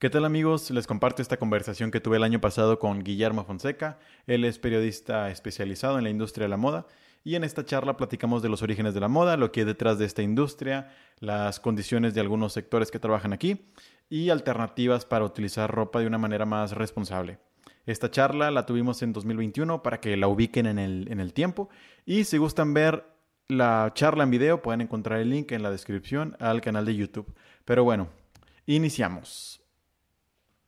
¿Qué tal amigos? Les comparto esta conversación que tuve el año pasado con Guillermo Fonseca. Él es periodista especializado en la industria de la moda y en esta charla platicamos de los orígenes de la moda, lo que hay detrás de esta industria, las condiciones de algunos sectores que trabajan aquí y alternativas para utilizar ropa de una manera más responsable. Esta charla la tuvimos en 2021 para que la ubiquen en el, en el tiempo y si gustan ver la charla en video pueden encontrar el link en la descripción al canal de YouTube. Pero bueno, iniciamos.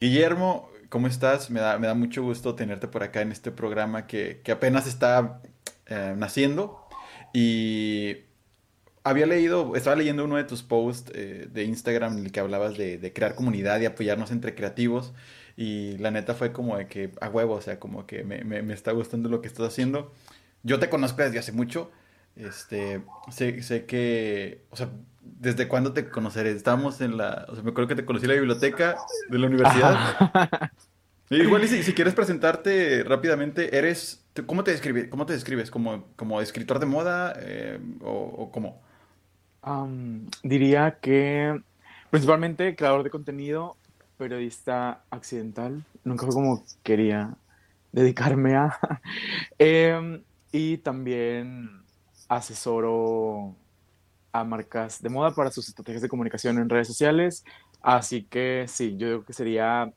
Guillermo, ¿cómo estás? Me da, me da mucho gusto tenerte por acá en este programa que, que apenas está eh, naciendo. Y había leído, estaba leyendo uno de tus posts eh, de Instagram en el que hablabas de, crear comunidad y apoyarnos entre creativos. Y la neta fue como de que, a huevo, o sea, como que me, me, está gustando lo que estás haciendo. Yo te conozco desde hace mucho. Este, sé, sé que, ¿Desde cuándo te conoceré? Estábamos en la. O sea, me acuerdo que te conocí en la biblioteca de la universidad. igual, si, si, quieres presentarte rápidamente, eres. ¿Cómo te describes? ¿Cómo te describes? ¿Como, como escritor de moda eh, o, o, cómo? Um, diría que principalmente creador de contenido, periodista accidental. Nunca fue como quería dedicarme a. eh, y también asesoro a marcas de moda para sus estrategias de comunicación en redes sociales. Así que sí, yo creo que sería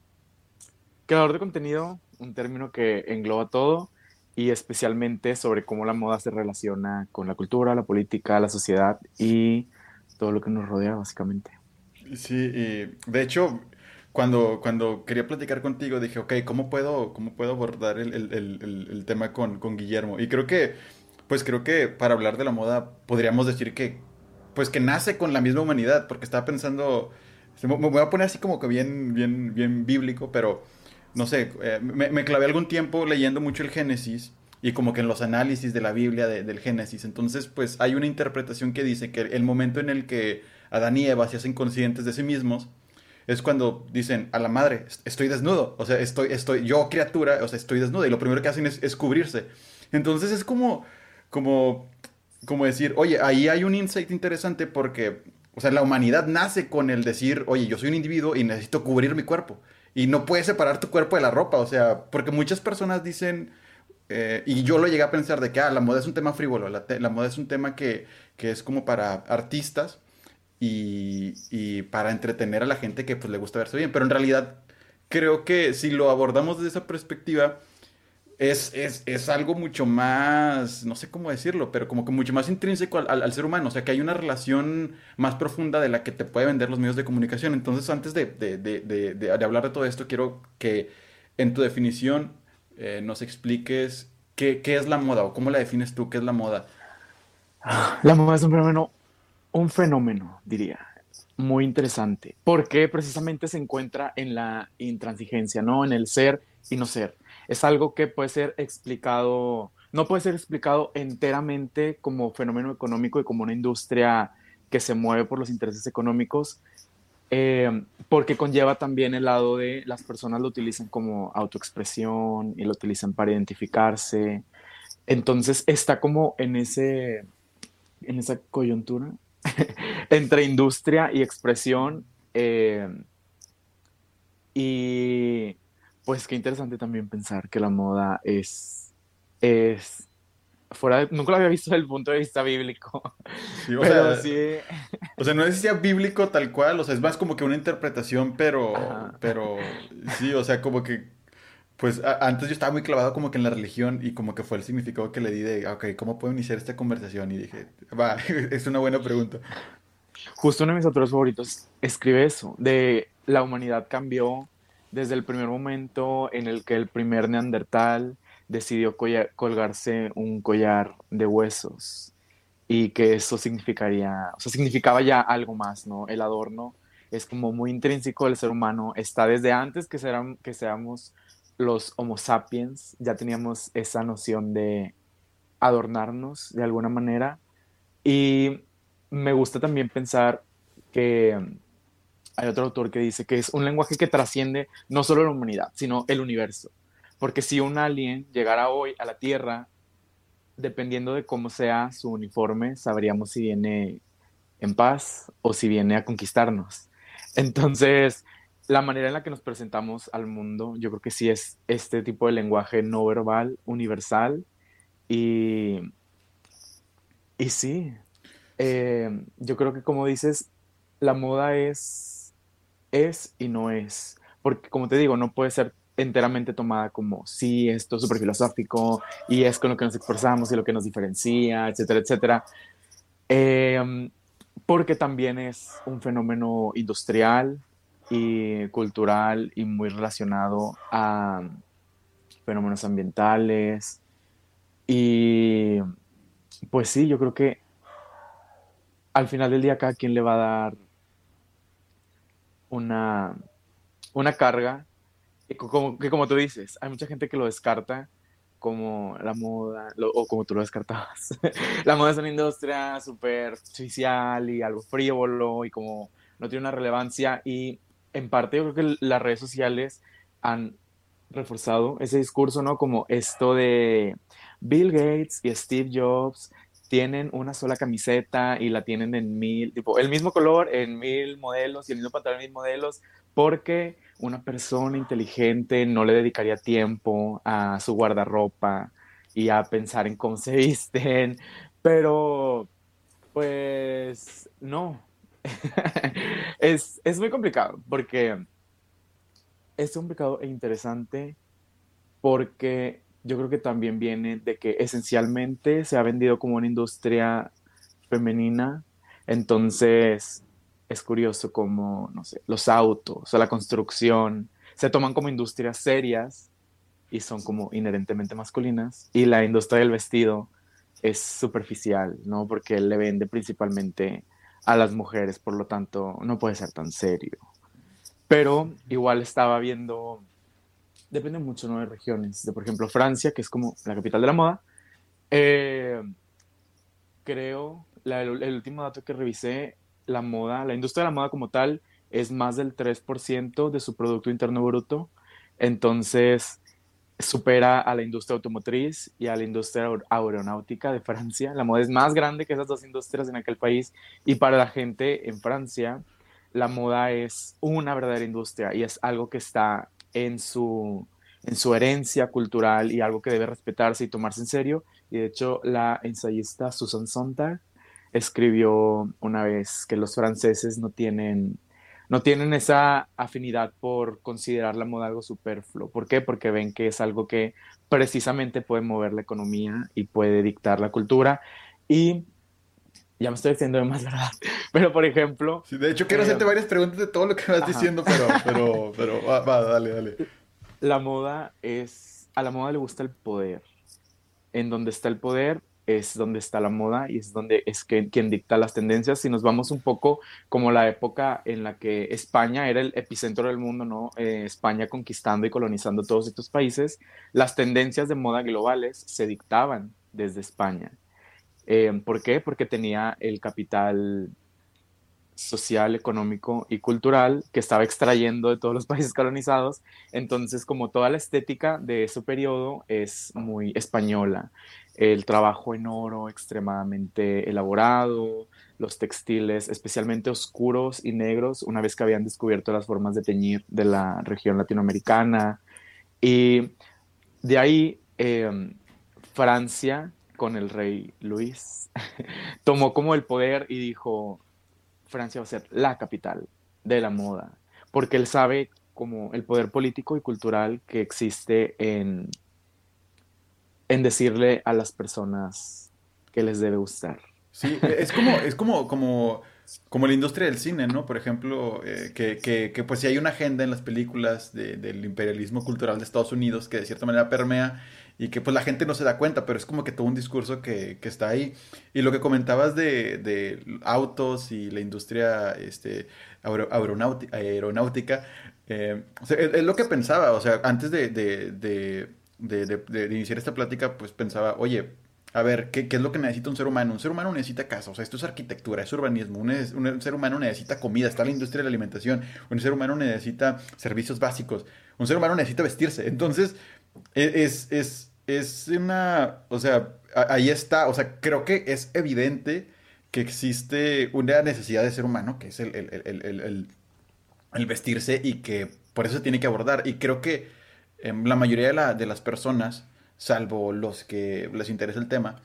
creador de contenido, un término que engloba todo y especialmente sobre cómo la moda se relaciona con la cultura, la política, la sociedad y todo lo que nos rodea básicamente. Sí, y de hecho, cuando, cuando quería platicar contigo dije, ok, ¿cómo puedo, cómo puedo abordar el, el, el, el tema con, con Guillermo? Y creo que, pues creo que para hablar de la moda podríamos decir que pues que nace con la misma humanidad, porque estaba pensando, me voy a poner así como que bien, bien, bien bíblico, pero no sé, eh, me, clavé algún tiempo leyendo mucho el Génesis y como que en los análisis de la Biblia de, del Génesis, entonces pues hay una interpretación que dice que el momento en el que Adán y Eva se hacen conscientes de sí mismos, es cuando dicen a la madre, estoy desnudo, o sea, estoy, estoy, yo criatura, o sea, estoy desnudo, y lo primero que hacen es, es cubrirse. Entonces es como, como como decir, oye, ahí hay un insight interesante porque, o sea, la humanidad nace con el decir, oye, yo soy un individuo y necesito cubrir mi cuerpo. Y no puedes separar tu cuerpo de la ropa, o sea, porque muchas personas dicen, eh, y yo lo llegué a pensar de que, ah, la moda es un tema frívolo, la, la moda es un tema que, que, es como para artistas y, y, para entretener a la gente que pues le gusta verse bien, pero en realidad creo que si lo abordamos desde esa perspectiva, es, es, es, algo mucho más, no sé cómo decirlo, pero como que mucho más intrínseco al, al, ser humano. O sea, que hay una relación más profunda de la que te puede vender los medios de comunicación. Entonces, antes de, de, de, de hablar de todo esto, quiero que en tu definición eh, nos expliques qué, qué, es la moda o cómo la defines tú, qué es la moda. La moda es un fenómeno, un fenómeno, diría, muy interesante, porque precisamente se encuentra en la intransigencia, ¿no? En el ser y no ser es algo que puede ser explicado, no puede ser explicado enteramente como fenómeno económico y como una industria que se mueve por los intereses económicos, eh, porque conlleva también el lado de las personas lo utilizan como autoexpresión y lo utilizan para identificarse. Entonces está como en, ese, en esa coyuntura entre industria y expresión. Eh, y pues qué interesante también pensar que la moda es, es fuera de, nunca lo había visto desde el punto de vista bíblico. Sí, o pero sea, sí. O sea, no es sea bíblico tal cual, o sea, es más como que una interpretación, pero, Ajá. pero sí, o sea, como que, pues a, antes yo estaba muy clavado como que en la religión y como que fue el significado que le di de, ok, ¿cómo puedo iniciar esta conversación? Y dije, va, es una buena pregunta. Justo uno de mis autores favoritos escribe eso, de la humanidad cambió desde el primer momento en el que el primer neandertal decidió colgarse un collar de huesos y que eso significaría, o sea, significaba ya algo más, ¿no? El adorno es como muy intrínseco del ser humano, está desde antes que, serán, que seamos los Homo sapiens, ya teníamos esa noción de adornarnos de alguna manera y me gusta también pensar que hay otro autor que dice que es un lenguaje que trasciende no solo la humanidad, sino el universo. Porque si un alien llegara hoy a la Tierra, dependiendo de cómo sea su uniforme, sabríamos si viene en paz o si viene a conquistarnos. Entonces, la manera en la que nos presentamos al mundo, yo creo que sí es este tipo de lenguaje no verbal, universal. Y, y sí, eh, yo creo que como dices, la moda es, es y no es. Porque como te digo, no puede ser enteramente tomada como, sí, esto es súper filosófico y es con lo que nos expresamos y lo que nos diferencia, etcétera, etcétera. Eh, porque también es un fenómeno industrial y cultural y muy relacionado a fenómenos ambientales. Y pues sí, yo creo que al final del día cada quien le va a dar una, una carga que como, que como tú dices, hay mucha gente que lo descarta como la moda, o como tú lo descartabas. la moda es una industria súper artificial y algo frívolo y como no tiene una relevancia y en parte yo creo que las redes sociales han reforzado ese discurso, ¿no? Como esto de Bill Gates y Steve Jobs tienen una sola camiseta y la tienen en mil, tipo, el mismo color en mil modelos y el mismo pantalón en mil modelos, porque una persona inteligente no le dedicaría tiempo a su guardarropa y a pensar en cómo se visten, pero pues no. es, es muy complicado porque es complicado e interesante porque yo creo que también viene de que esencialmente se ha vendido como una industria femenina, entonces es curioso como, no sé, los autos o la construcción se toman como industrias serias y son como inherentemente masculinas y la industria del vestido es superficial, ¿no? Porque le vende principalmente a las mujeres, por lo tanto no puede ser tan serio. Pero igual estaba viendo, depende mucho ¿no? de regiones, de por ejemplo Francia, que es como la capital de la moda. Eh, creo, el último dato que revisé la moda, la industria de la moda como tal, es más del 3% de su Producto Interno Bruto. Entonces, supera a la industria automotriz y a la industria aeronáutica de Francia. La moda es más grande que esas dos industrias en aquel país y para la gente en Francia, la moda es una verdadera industria y es algo que está en su, en su herencia cultural y algo que debe respetarse y tomarse en serio. Y de hecho, la ensayista Susan Sontag escribió una vez que los franceses no tienen, no tienen esa afinidad por considerar la moda algo superfluo. ¿Por qué? Porque ven que es algo que precisamente puede mover la economía y puede dictar la cultura. Y ya me estoy diciendo de más, ¿verdad? Pero, por ejemplo... de hecho, quiero hacerte eh, varias preguntas de todo lo que vas diciendo, pero, pero, pero, va, va, dale, dale. La moda es... A la moda le gusta el poder. En donde está el poder, es donde está la moda y es donde es que, quien dicta las tendencias. Si nos vamos un poco como la época en la que España era el epicentro del mundo, ¿no? Eh, España conquistando y colonizando todos estos países, las tendencias de moda globales se dictaban desde España. Eh, ¿Por qué? Porque tenía el capital social, económico y cultural que estaba extrayendo de todos los países colonizados. Entonces, como toda la estética de ese periodo es muy española, el trabajo en oro extremadamente elaborado, los textiles especialmente oscuros y negros, una vez que habían descubierto las formas de teñir de la región latinoamericana. Y de ahí em, Francia, con el rey Luis, tomó como el poder y dijo, Francia va a ser la capital de la moda, porque él sabe como el poder político y cultural que existe en, en decirle a las personas que les debe gustar. Sí, es como, es como, como, como la industria del cine, ¿no? Por ejemplo, eh, que, que, pues si hay una agenda en las películas del imperialismo cultural de Estados Unidos que de cierta manera permea y que pues la gente no se da cuenta, pero es como que todo un discurso que, que está ahí. Y lo que comentabas de, de autos y la industria este, aeronáutica, eh, es, lo que pensaba, o sea, antes de, de, de iniciar esta plática, pues pensaba, oye, a ver, ¿qué, ¿qué, es lo que necesita un ser humano? Un ser humano necesita casa, o sea, esto es arquitectura, es urbanismo. Un, un, ser humano necesita comida, está la industria de la alimentación. Un ser humano necesita servicios básicos. Un ser humano necesita vestirse. Entonces, es, es, es una, o sea, ahí está, o sea, creo que es evidente que existe una necesidad de ser humano, que es el, el, el, el vestirse y que por eso se tiene que abordar. Y creo que em, la mayoría de, de, las personas, salvo los que les interesa el tema,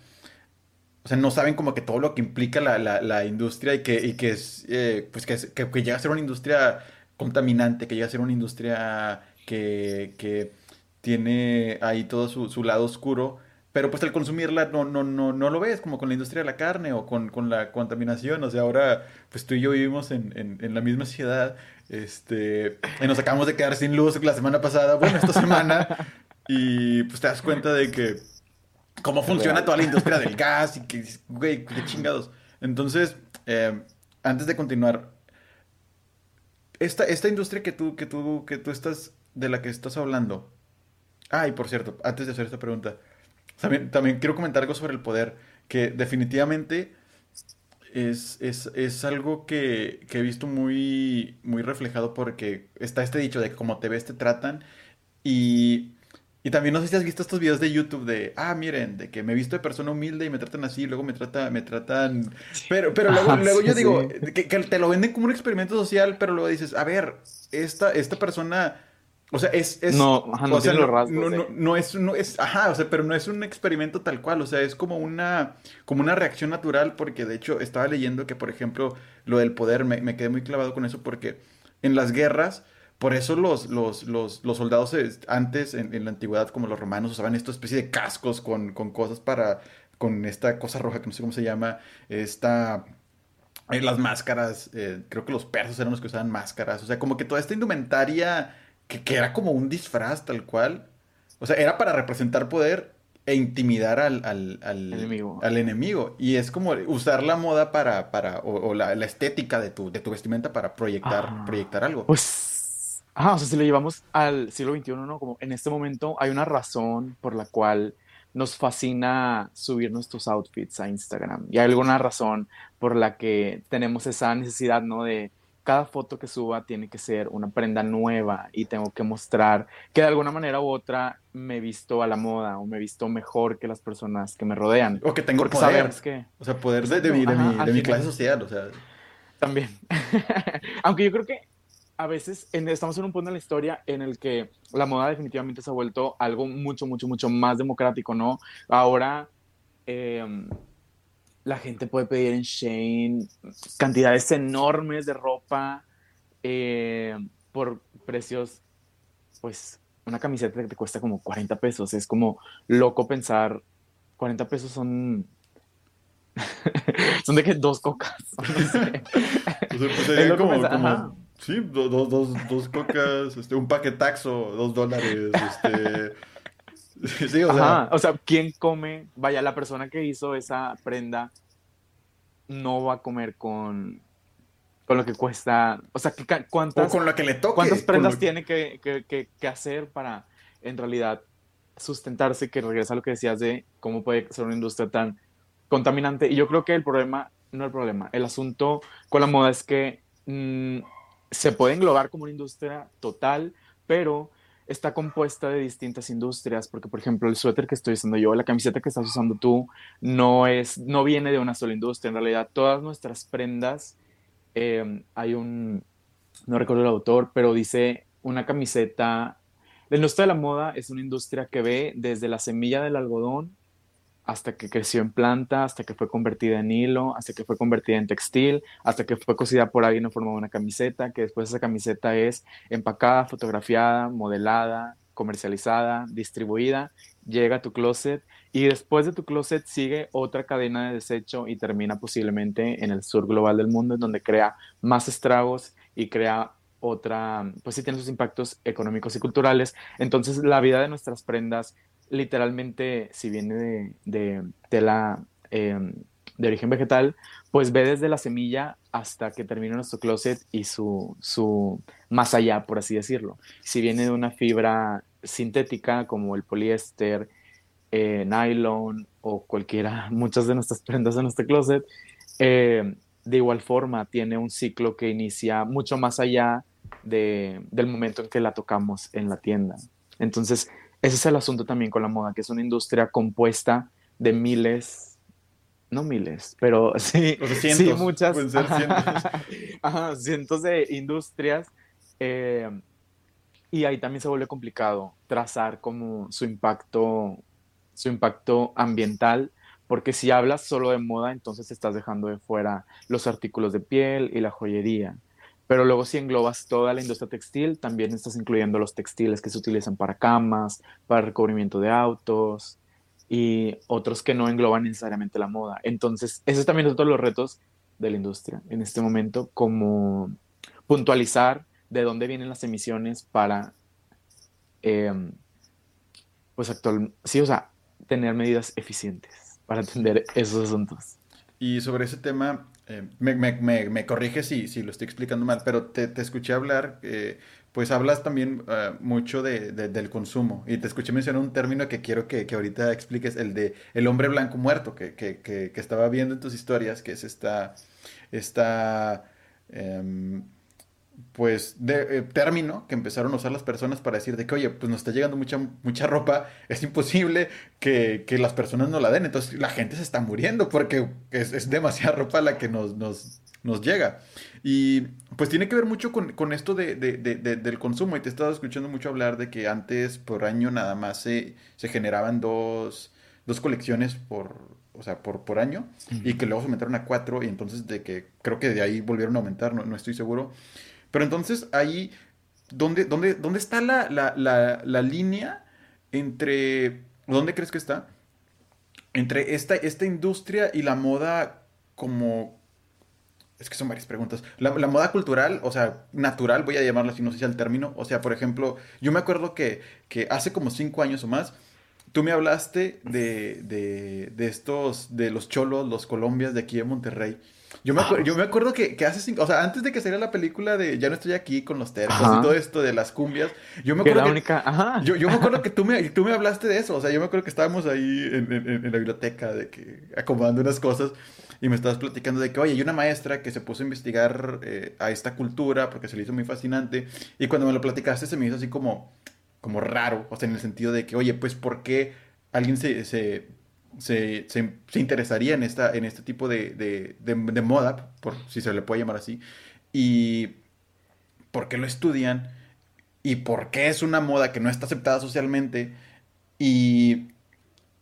o sea, no saben como que todo lo que implica la, la, industria y que, y que es, eh, pues que, que, llega a ser una industria contaminante, que llega a ser una industria que, que tiene ahí todo su, su lado oscuro pero pues al consumirla no, no, no, no lo ves, como con la industria de la carne o con, con la contaminación. O sea, ahora pues tú y yo vivimos en, en, en, la misma ciudad. Este, y nos acabamos de quedar sin luz la semana pasada, bueno, esta semana. Y pues te das cuenta de que cómo funciona toda la industria del gas y que, güey, qué chingados. Entonces, eh, antes de continuar, esta, esta industria que tú, que tú, que tú estás, de la que estás hablando. Ah, y por cierto, antes de hacer esta pregunta, también, también quiero comentar algo sobre el poder, que definitivamente es, es, algo que, he visto muy, muy reflejado porque está este dicho de que como te ves te tratan. Y, y también no sé si has visto estos videos de YouTube de, ah, miren, de que me he visto de persona humilde y me tratan así, y luego me, trata, me tratan... Pero, pero luego, luego yo digo, que, que, te lo venden como un experimento social, pero luego dices, a ver, esta, esta persona o sea, es... es no, ajá, no, tiene los rasgos, no, no, es, no es... Ajá, o sea, pero no es un experimento tal cual. O sea, es como una, como una reacción natural porque, de hecho, estaba leyendo que, por ejemplo, lo del poder, me, me quedé muy clavado con eso porque en las guerras... Por eso los, los, los, los soldados antes, en, en, la antigüedad, como los romanos, usaban esta especie de cascos con, con, cosas para... con esta cosa roja que no sé cómo se llama, esta... Eh, las máscaras, eh, creo que los persas eran los que usaban máscaras, o sea, como que toda esta indumentaria que, era como un disfraz tal cual. O sea, era para representar poder e intimidar al, al, al, enemigo. al enemigo. Y es como usar la moda para, para o, la, estética de tu, de tu vestimenta para proyectar, ah. proyectar algo. Pues, ajá, o sea, si lo llevamos al siglo XXI, ¿no? Como en este momento hay una razón por la cual nos fascina subir nuestros outfits a Instagram. Y hay alguna razón por la que tenemos esa necesidad, ¿no? De cada foto que suba tiene que ser una prenda nueva y tengo que mostrar que de alguna manera u otra me he visto a la moda o me he visto mejor que las personas que me rodean. O que tengo poder. que, o sea, poder de, mi, de mi, clase social, o sea. También. Aunque yo creo que a veces estamos en un punto en la historia en el que la moda definitivamente se ha vuelto algo mucho, mucho, mucho más democrático, ¿no? Ahora... Eh, la gente puede pedir en Shane cantidades enormes de ropa eh, por precios, pues una camiseta que te cuesta como 40 pesos. Es como loco pensar, 40 pesos son... son de que dos cocas. No sé. como, sí, dos, dos, dos cocas, este, un paquetaxo, dos dólares, este... Sí, o sea. o sea, ¿quién come? Vaya, la persona que hizo esa prenda no va a comer con, con lo que cuesta. O sea, ¿cuántas, o con lo que le toque. ¿Cuántas prendas tiene que, que, hacer para en realidad sustentarse? Que regresa a lo que decías de cómo puede ser una industria tan contaminante. Y yo creo que el problema, no el problema, el asunto con la moda es que mm, se puede englobar como una industria total, pero está compuesta de distintas industrias, porque por ejemplo el suéter que estoy usando yo, la camiseta que estás usando tú, no, es, no viene de una sola industria, en realidad todas nuestras prendas, eh, hay un, no recuerdo el autor, pero dice una camiseta, la industria de la moda es una industria que ve desde la semilla del algodón hasta que creció en planta, hasta que fue convertida en hilo, hasta que fue convertida en textil, hasta que fue cosida por alguien en forma de una camiseta, que después esa camiseta es empacada, fotografiada, modelada, comercializada, distribuida, llega a tu closet y después de tu closet sigue otra cadena de desecho y termina posiblemente en el sur global del mundo, en donde crea más estragos y crea otra, pues sí tiene sus impactos económicos y culturales. Entonces la vida de nuestras prendas literalmente, si viene de, de tela em, de origen vegetal, pues ve desde la semilla hasta que termina nuestro closet y su, su más allá, por así decirlo. Si viene de una fibra sintética como el poliéster, eh, nylon o cualquiera, muchas de nuestras prendas en nuestro closet, eh, de igual forma tiene un ciclo que inicia mucho más allá de, del momento en que la tocamos en la tienda. Entonces, ese es el asunto también con la moda, que es una industria compuesta de miles, no miles, pero sí, cientos, sí muchas, cientos. cientos de industrias Eh, y ahí también se vuelve complicado trazar como su impacto, su impacto ambiental, porque si hablas solo de moda, entonces estás dejando de fuera los artículos de piel y la joyería. Pero luego si englobas toda la industria textil, también estás incluyendo los textiles que se utilizan para camas, para recubrimiento de autos y otros que no engloban necesariamente la moda. Entonces, ese también es otro de los retos de la industria en este momento, como puntualizar de dónde vienen las emisiones para, em, pues actual, sí, o sea, tener medidas eficientes para atender esos asuntos. Y sobre ese tema, eh, me, me, corrige si, si, lo estoy explicando mal, pero te, te escuché hablar, eh, pues hablas también uh, mucho de, de, del consumo. Y te escuché mencionar un término que quiero que, que ahorita expliques, el de el hombre blanco muerto, que, que, que estaba viendo en tus historias, que es esta, esta um, pues, de, eh, término que empezaron a usar las personas para decir de que, oye, pues nos está llegando mucha, mucha ropa, es imposible que, que las personas no la den, entonces la gente se está muriendo porque es, es demasiada ropa la que nos, nos, nos, llega. Y pues tiene que ver mucho con, con esto de, de, del consumo, y te he estado escuchando mucho hablar de que antes por año nada más se, se generaban dos, dos colecciones por, o sea, por, por año, uh -huh. y que luego se aumentaron a cuatro, y entonces de que creo que de ahí volvieron a aumentar, no, no estoy seguro. Pero entonces ahí, ¿dónde, dónde, dónde está la, la, la, la, línea entre, ¿dónde crees que está? Entre esta, esta industria y la moda como... Es que son varias preguntas. La, moda cultural, o sea, natural, voy a llamarla así, no sé si el término. O sea, por ejemplo, yo me acuerdo que, que hace como cinco años o más, tú me hablaste de, de, de estos, de los cholos, los colombias de aquí de Monterrey. Yo me, acuerdo, yo me acuerdo que, que, hace cinco, o sea, antes de que saliera la película de Ya no estoy aquí con los tercos Ajá. y todo esto de las cumbias, yo me acuerdo que, única... Ajá. Yo, yo, me acuerdo que tú me, tú me hablaste de eso, o sea, yo me acuerdo que estábamos ahí en, en, en, la biblioteca de que acomodando unas cosas y me estabas platicando de que, oye, hay una maestra que se puso a investigar eh, a esta cultura porque se le hizo muy fascinante y cuando me lo platicaste se me hizo así como, como raro, o sea, en el sentido de que, oye, pues, ¿por qué alguien se, se se, se, interesaría en, esta, en este tipo de, de, moda, por si se le puede llamar así, y por qué lo estudian, y por qué es una moda que no está aceptada socialmente, y,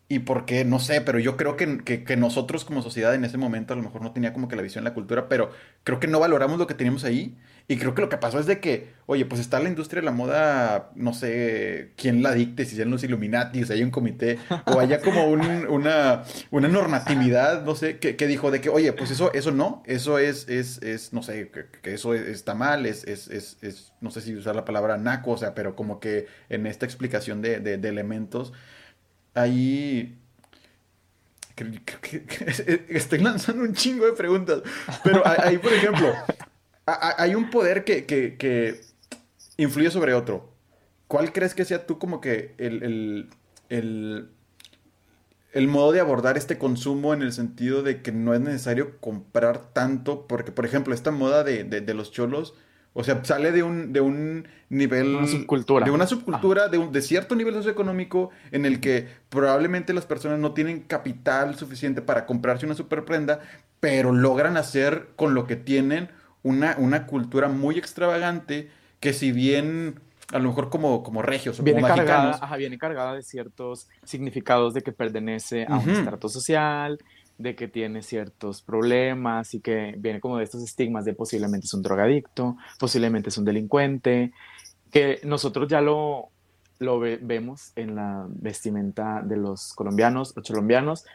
y por qué, no sé, pero yo creo que, que, nosotros como sociedad en ese momento a lo mejor no tenía como que la visión la cultura, pero creo que no valoramos lo que teníamos ahí, y creo que lo que pasó es de que, oye, pues está la industria de la moda, no sé quién la dicte, si sean los Illuminati, si hay un comité, o haya como un, una, una normatividad, no sé, que, que, dijo de que, oye, pues eso, eso no, eso es, es, es no sé, que, eso está mal, es, es, es, no sé si usar la palabra naco, o sea, pero como que en esta explicación de, de elementos, ahí... Estoy lanzando un chingo de preguntas, pero ahí, por ejemplo, hay un poder que, que, que, influye sobre otro. ¿Cuál crees que sea tú como que el, el, el, el, modo de abordar este consumo en el sentido de que no es necesario comprar tanto? Porque, por ejemplo, esta moda de, de, de los cholos, o sea, sale de un, de un nivel... Una subcultura. De una subcultura, de, un, de cierto nivel socioeconómico en el que probablemente las personas no tienen capital suficiente para comprarse una superprenda, pero logran hacer con lo que tienen una, una cultura muy extravagante que si bien a lo mejor como, como regios o viene como cargada, mexicanos. Ajá, viene cargada de ciertos significados de que pertenece a uh -huh. un estrato social, de que tiene ciertos problemas y que viene como de estos estigmas de posiblemente es un drogadicto, posiblemente es un delincuente, que nosotros ya lo, lo ve, vemos en la vestimenta de los colombianos o colombianos,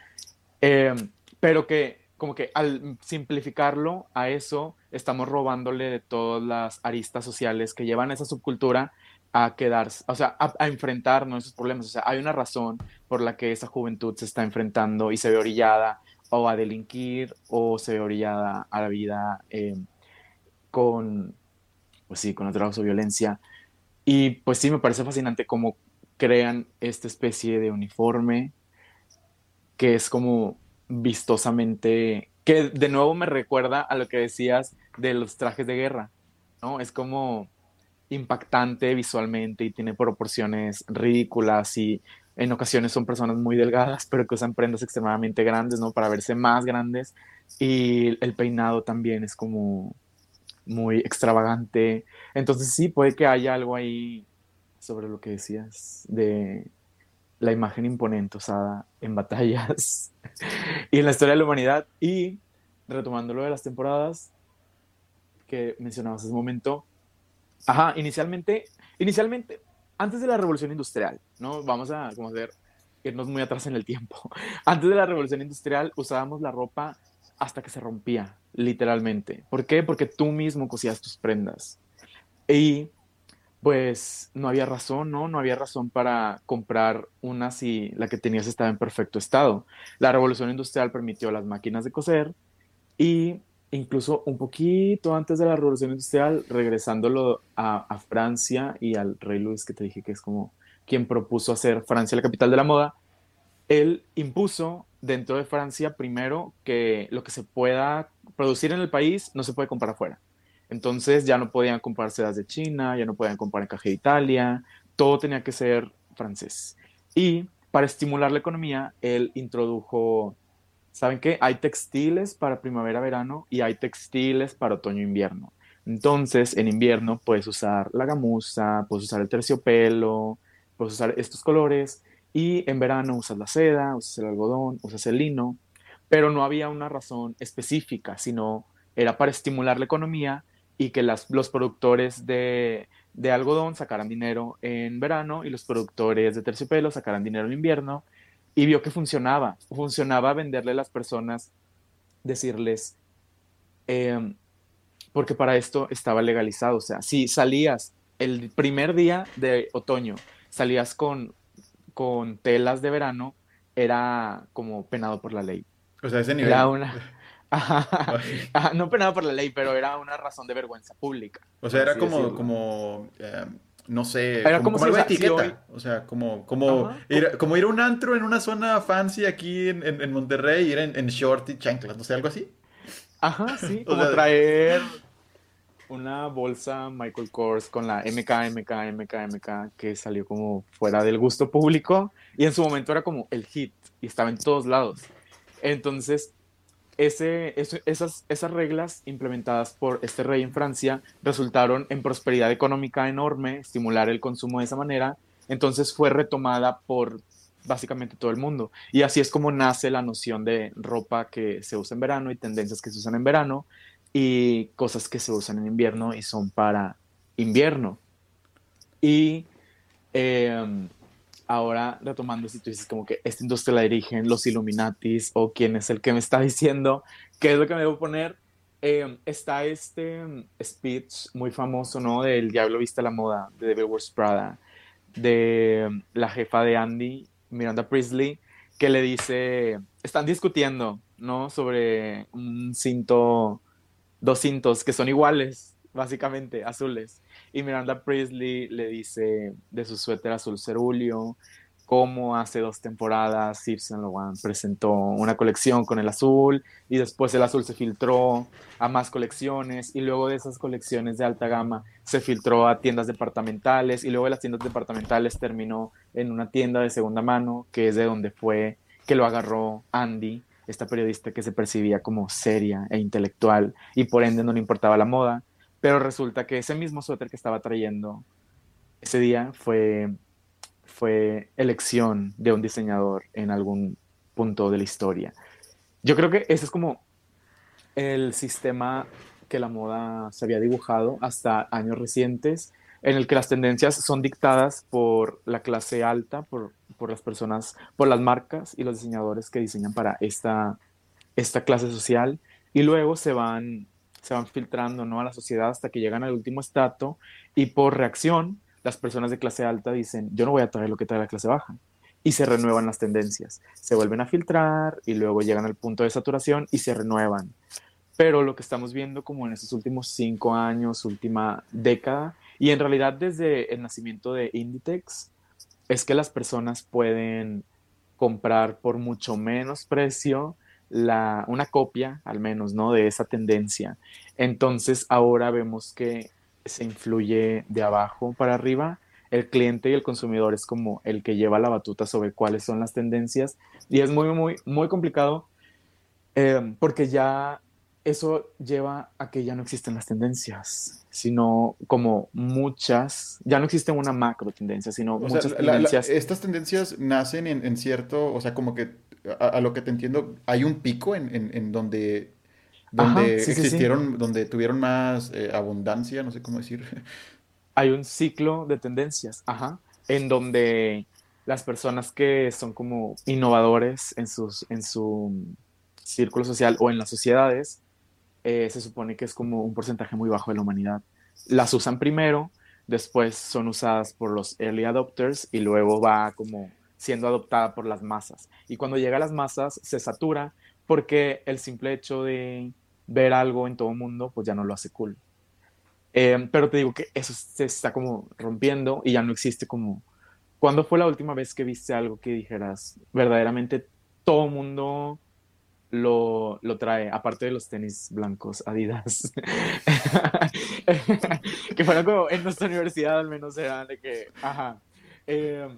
eh, pero que como que al simplificarlo a eso, estamos robándole de todas las aristas sociales que llevan a esa subcultura a quedarse, o sea, a, a enfrentarnos esos problemas. O sea, hay una razón por la que esa juventud se está enfrentando y se ve orillada o a delinquir o se ve orillada a la vida eh, con, pues sí, con drogas o violencia. Y pues sí, me parece fascinante cómo crean esta especie de uniforme que es como vistosamente, que de nuevo me recuerda a lo que decías de los trajes de guerra, ¿no? Es como impactante visualmente y tiene proporciones ridículas y en ocasiones son personas muy delgadas, pero que usan prendas extremadamente grandes, ¿no? Para verse más grandes. Y el peinado también es como muy extravagante. Entonces sí, puede que haya algo ahí sobre lo que decías de la imagen imponente usada en batallas y en la historia de la humanidad. Y retomando lo de las temporadas que mencionabas hace un momento, ajá, inicialmente, inicialmente, antes de la revolución industrial, ¿no? Vamos a, como hacer, irnos muy atrás en el tiempo. Antes de la revolución industrial usábamos la ropa hasta que se rompía, literalmente. ¿Por qué? Porque tú mismo cosías tus prendas. Y pues no había razón, ¿no? No había razón para comprar una si la que tenías estaba en perfecto estado. La revolución industrial permitió las máquinas de coser y incluso un poquito antes de la revolución industrial, regresándolo a, a Francia y al rey Luis, que te dije que es como quien propuso hacer Francia la capital de la moda, él impuso dentro de Francia primero que lo que se pueda producir en el país no se puede comprar afuera. Entonces ya no podían comprar sedas de China, ya no podían comprar encaje de Italia, todo tenía que ser francés. Y para estimular la economía, él introdujo, ¿saben qué? Hay textiles para primavera-verano y hay textiles para otoño-invierno. Entonces, en invierno puedes usar la gamuza, puedes usar el terciopelo, puedes usar estos colores y en verano usas la seda, usas el algodón, usas el lino, pero no había una razón específica, sino era para estimular la economía y que las, los productores de, de, algodón sacaran dinero en verano y los productores de terciopelo sacaran dinero en invierno y vio que funcionaba, funcionaba venderle a las personas, decirles, em, porque para esto estaba legalizado, o sea, si salías el primer día de otoño, salías con, con telas de verano, era como penado por la ley. O sea, ese nivel. Era una, no penado por la ley, pero era una razón de vergüenza pública. O sea, era como, como eh, no sé, era como, como, etiqueta. O sea, como, como, ir, como ir a un antro en una zona fancy aquí en, en, Monterrey, ir en, en, short y chanclas, no sé, algo así. Ajá, sí, como traer una bolsa Michael Kors con la MK, MK, MK, MK, que salió como fuera del gusto público y en su momento era como el hit y estaba en todos lados. Entonces, esas reglas implementadas por este rey en Francia resultaron en prosperidad económica enorme, estimular el consumo de esa manera, entonces fue retomada por básicamente todo el mundo. Y así es como nace la noción de ropa que se usa en verano y tendencias que se usan en verano y cosas que se usan en invierno y son para invierno. Y em, ahora retomando si tú dices como que esta industria la dirigen los Illuminatis o quién es el que me está diciendo qué es lo que me debo poner, em, está este em, speech muy famoso, ¿no? Del Diablo Vista la Moda, de Devil Wears Prada, de em, la jefa de Andy, Miranda Priestley, que le dice, están discutiendo, ¿no? Sobre un cinto, dos cintos que son iguales, básicamente, azules. Y Miranda Priestley le dice de su suéter azul cerulio, cómo hace dos temporadas Yves Saint presentó una colección con el azul y después el azul se filtró a más colecciones y luego de esas colecciones de alta gama se filtró a tiendas departamentales y luego de las tiendas departamentales terminó en una tienda de segunda mano que es de donde fue que lo agarró Andy, esta periodista que se percibía como seria e intelectual y por ende no le importaba la moda pero resulta que ese mismo suéter que estaba trayendo ese día fue, fue elección de un diseñador en algún punto de la historia. Yo creo que ese es como el sistema que la moda se había dibujado hasta años recientes, en el que las tendencias son dictadas por la clase alta, por, por las personas, por las marcas y los diseñadores que diseñan para esta, esta clase social, y luego se van se van filtrando ¿no? a la sociedad hasta que llegan al último estrato y por reacción las personas de clase alta dicen, yo no voy a traer lo que trae la clase baja. Y se renuevan las tendencias. Se vuelven a filtrar y luego llegan al punto de saturación y se renuevan. Pero lo que estamos viendo como en estos últimos cinco años, última década, y en realidad desde el nacimiento de Inditex, es que las personas pueden comprar por mucho menos precio la, una copia, al menos, ¿no? De esa tendencia. Entonces ahora vemos que se influye de abajo para arriba. El cliente y el consumidor es como el que lleva la batuta sobre cuáles son las tendencias y es muy, muy, muy complicado eh, porque ya eso lleva a que ya no existen las tendencias, sino como muchas, ya no existe una macro tendencia, sino muchas tendencias. estas tendencias nacen en, cierto, o sea, como que a, lo que te entiendo, hay un pico en, donde, donde existieron, donde tuvieron más eh, abundancia, no sé cómo decir. Hay un ciclo de tendencias, ajá, en donde las personas que son como innovadores en, sus, en su círculo social o en las sociedades, eh, se supone que es como un porcentaje muy bajo de la humanidad. Las usan primero, después son usadas por los early adopters y luego va como siendo adoptada por las masas. Y cuando llega a las masas se satura porque el simple hecho de ver algo en todo el mundo pues ya no lo hace cool. Eh, pero te digo que eso se está como rompiendo y ya no existe como... ¿Cuándo fue la última vez que viste algo que dijeras verdaderamente todo mundo lo, trae, aparte de los tenis blancos Adidas, que fueron como en nuestra universidad al menos eran de que, ajá, eh,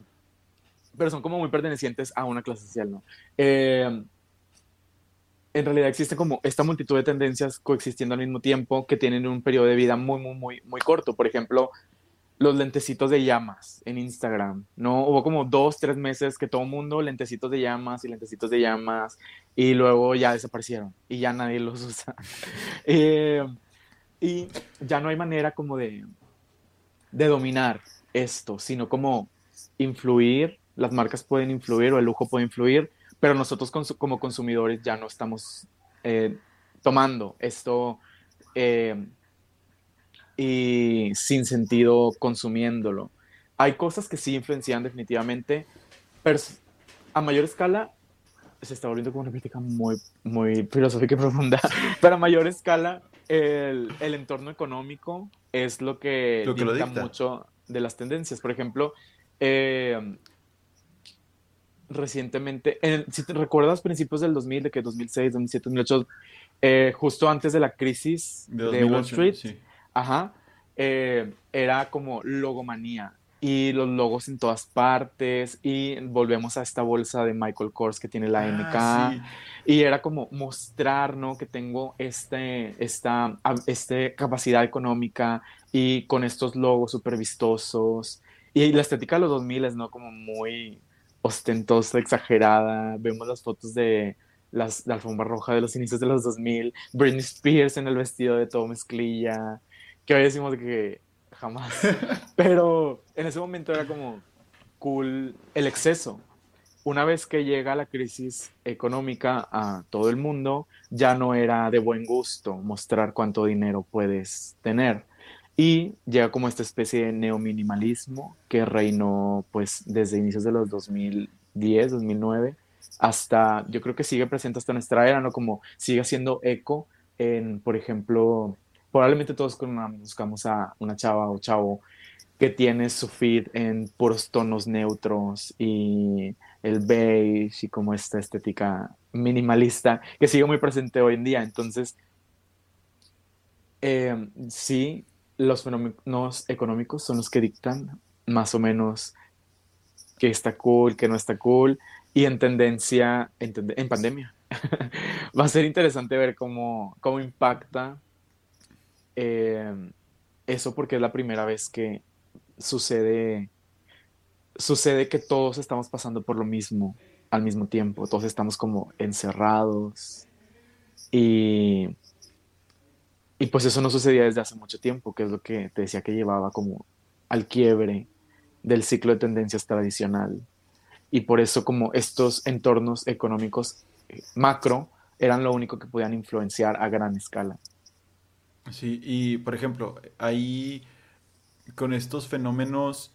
pero son como muy pertenecientes a una clase social, ¿no? Eh, en realidad existe como esta multitud de tendencias coexistiendo al mismo tiempo que tienen un periodo de vida muy, muy, muy, muy corto. Por ejemplo, los lentecitos de llamas en Instagram, ¿no? Hubo como dos, tres meses que todo mundo lentecitos de llamas y lentecitos de llamas y luego ya desaparecieron y ya nadie los usa. Eh, y ya no hay manera como de, de dominar esto, sino como influir, las marcas pueden influir o el lujo puede influir, pero nosotros como consumidores ya no estamos eh, tomando esto. Eh, y sin sentido consumiéndolo. Hay cosas que sí influencian definitivamente, pero a mayor escala se está volviendo como una crítica muy, muy filosófica y profunda, pero a mayor escala el, el entorno económico es lo que, lo dicta, mucho de las tendencias. Por ejemplo, eh, recientemente, si te recuerdas principios del 2000, de que 2006, 2007, 2008, justo antes de la crisis de, Wall Street, sí Ajá. Eh, era como logomanía y los logos en todas partes y volvemos a esta bolsa de Michael Kors que tiene la ah, MK y era como mostrar, ¿no? Que tengo este, esta este capacidad económica y con estos logos súper vistosos y la estética de los 2000 es, ¿no? Como muy ostentosa, exagerada. Vemos las fotos de las, la alfombra roja de los inicios de los 2000, Britney Spears en el vestido de todo mezclilla, que hoy decimos que jamás. Pero en ese momento era como cool el exceso. Una vez que llega la crisis económica a todo el mundo, ya no era de buen gusto mostrar cuánto dinero puedes tener. Y llega como esta especie de neominimalismo que reinó pues desde inicios de los 2010, 2009, hasta, yo creo que sigue presente hasta nuestra era, ¿no? Como sigue haciendo eco en, por ejemplo, probablemente todos buscamos a una chava o chavo que tiene su feed en puros tonos neutros y el beige y como esta estética minimalista que sigue muy presente hoy en día. Entonces, eh, sí, los fenómenos económicos son los que dictan más o menos qué está cool, qué no está cool, y en tendencia, en, pandemia. Va a ser interesante ver cómo, cómo impacta eh, eso porque es la primera vez que sucede, sucede que todos estamos pasando por lo mismo al mismo tiempo, todos estamos como encerrados y, y pues eso no sucedía desde hace mucho tiempo, que es lo que te decía que llevaba como al quiebre del ciclo de tendencias tradicional. Y por eso como estos entornos económicos eh, macro eran lo único que podían influenciar a gran escala. Sí, y por ejemplo, ahí con estos fenómenos,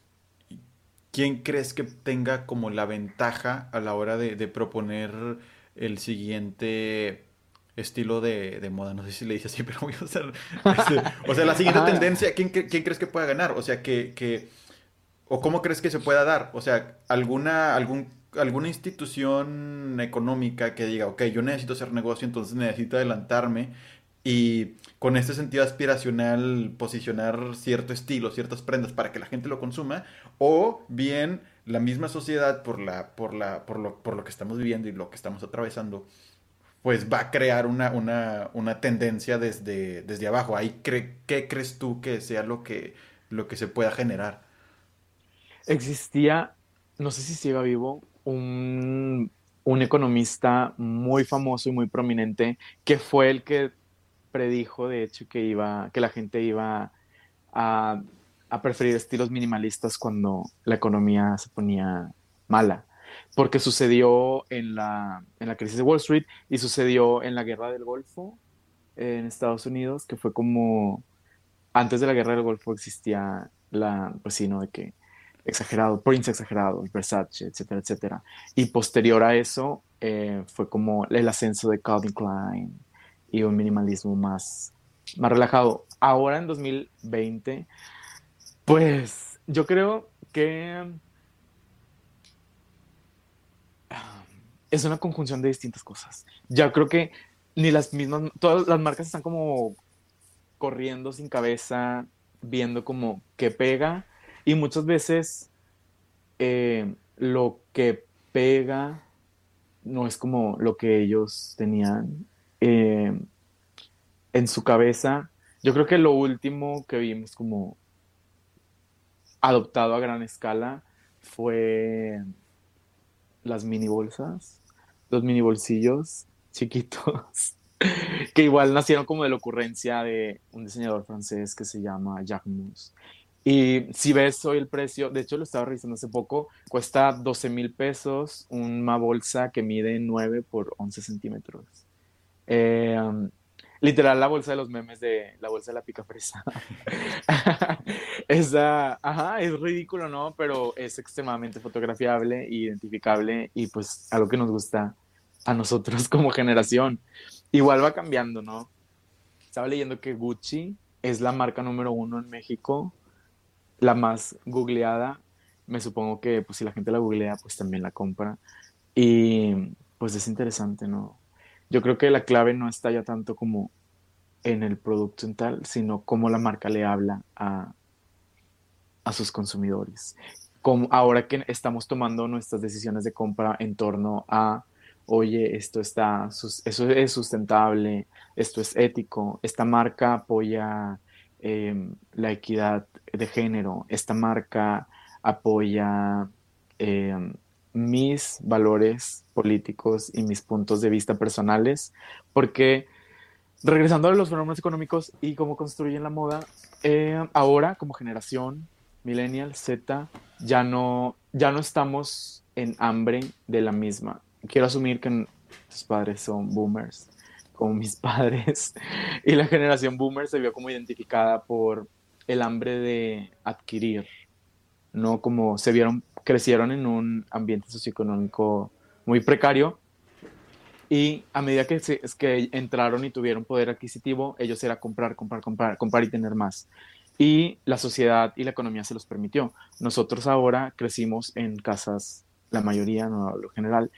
¿quién crees que tenga como la ventaja a la hora de, proponer el siguiente estilo de, moda? No sé si le dice así, pero voy a usar... Este, o sea, la siguiente tendencia, ¿quién, ¿quién, crees que pueda ganar? O sea, que, que... ¿O cómo crees que se pueda dar? O sea, alguna, algún, alguna institución económica que diga, ok, yo necesito hacer negocio, entonces necesito adelantarme y con este sentido aspiracional posicionar cierto estilo, ciertas prendas para que la gente lo consuma, o bien la misma sociedad por, la, por, la, por, lo, por lo que estamos viviendo y lo que estamos atravesando, pues va a crear una, una, tendencia desde, desde abajo. Ahí ¿Qué crees tú que sea lo que, lo que se pueda generar? Existía, no sé si siga vivo, un, un economista muy famoso y muy prominente que fue el que predijo, de hecho, que, iba, que la gente iba a, a preferir estilos minimalistas cuando la economía se ponía mala porque sucedió en la, en la crisis de Wall Street y sucedió en la guerra del Golfo en Estados Unidos, que fue como antes de la guerra del Golfo existía la, pues sí, ¿no? De que exagerado, Prince exagerado, Versace, etcétera, etcétera. Y posterior a eso eh, fue como el ascenso de Calvin Klein y un minimalismo más, más relajado. Ahora en 2020, pues yo creo que es una conjunción de distintas cosas. Ya creo que ni las mismas, todas las marcas están como corriendo sin cabeza, viendo como qué pega y muchas veces eh, lo que pega no es como lo que ellos tenían eh, en su cabeza. Yo creo que lo último que vimos como adoptado a gran escala fue las mini bolsas los mini bolsillos chiquitos, que igual nacieron como de la ocurrencia de un diseñador francés que se llama Jacques Mus. Y si ves hoy el precio, de hecho lo estaba revisando hace poco, cuesta 12 mil pesos una bolsa que mide 9 por 11 centímetros. Eh, literal la bolsa de los memes de la bolsa de la pica fresa. Esa, ajá, es ridículo, ¿no? Pero es extremadamente fotografiable identificable y pues algo que nos gusta a nosotros como generación. Igual va cambiando, ¿no? Estaba leyendo que Gucci es la marca número uno en México, la más googleada. Me supongo que pues si la gente la googlea, pues también la compra. Y pues es interesante, ¿no? Yo creo que la clave no está ya tanto como en el producto en tal, sino cómo la marca le habla a, a sus consumidores. Como ahora que estamos tomando nuestras decisiones de compra en torno a oye, esto está, eso es sustentable, esto es ético, esta marca apoya em, la equidad de género, esta marca apoya em, mis valores políticos y mis puntos de vista personales, porque regresando a los fenómenos económicos y cómo construyen la moda, em, ahora como generación millennial Z ya no, ya no estamos en hambre de la misma quiero asumir que tus padres son boomers, como mis padres, y la generación boomer se vio como identificada por el hambre de adquirir, no como se vieron, crecieron en un ambiente socioeconómico muy precario y a medida que, es que entraron y tuvieron poder adquisitivo, ellos era comprar, comprar, comprar, comprar y tener más. Y la sociedad y la economía se los permitió. Nosotros ahora crecimos en casas, la mayoría, no lo general,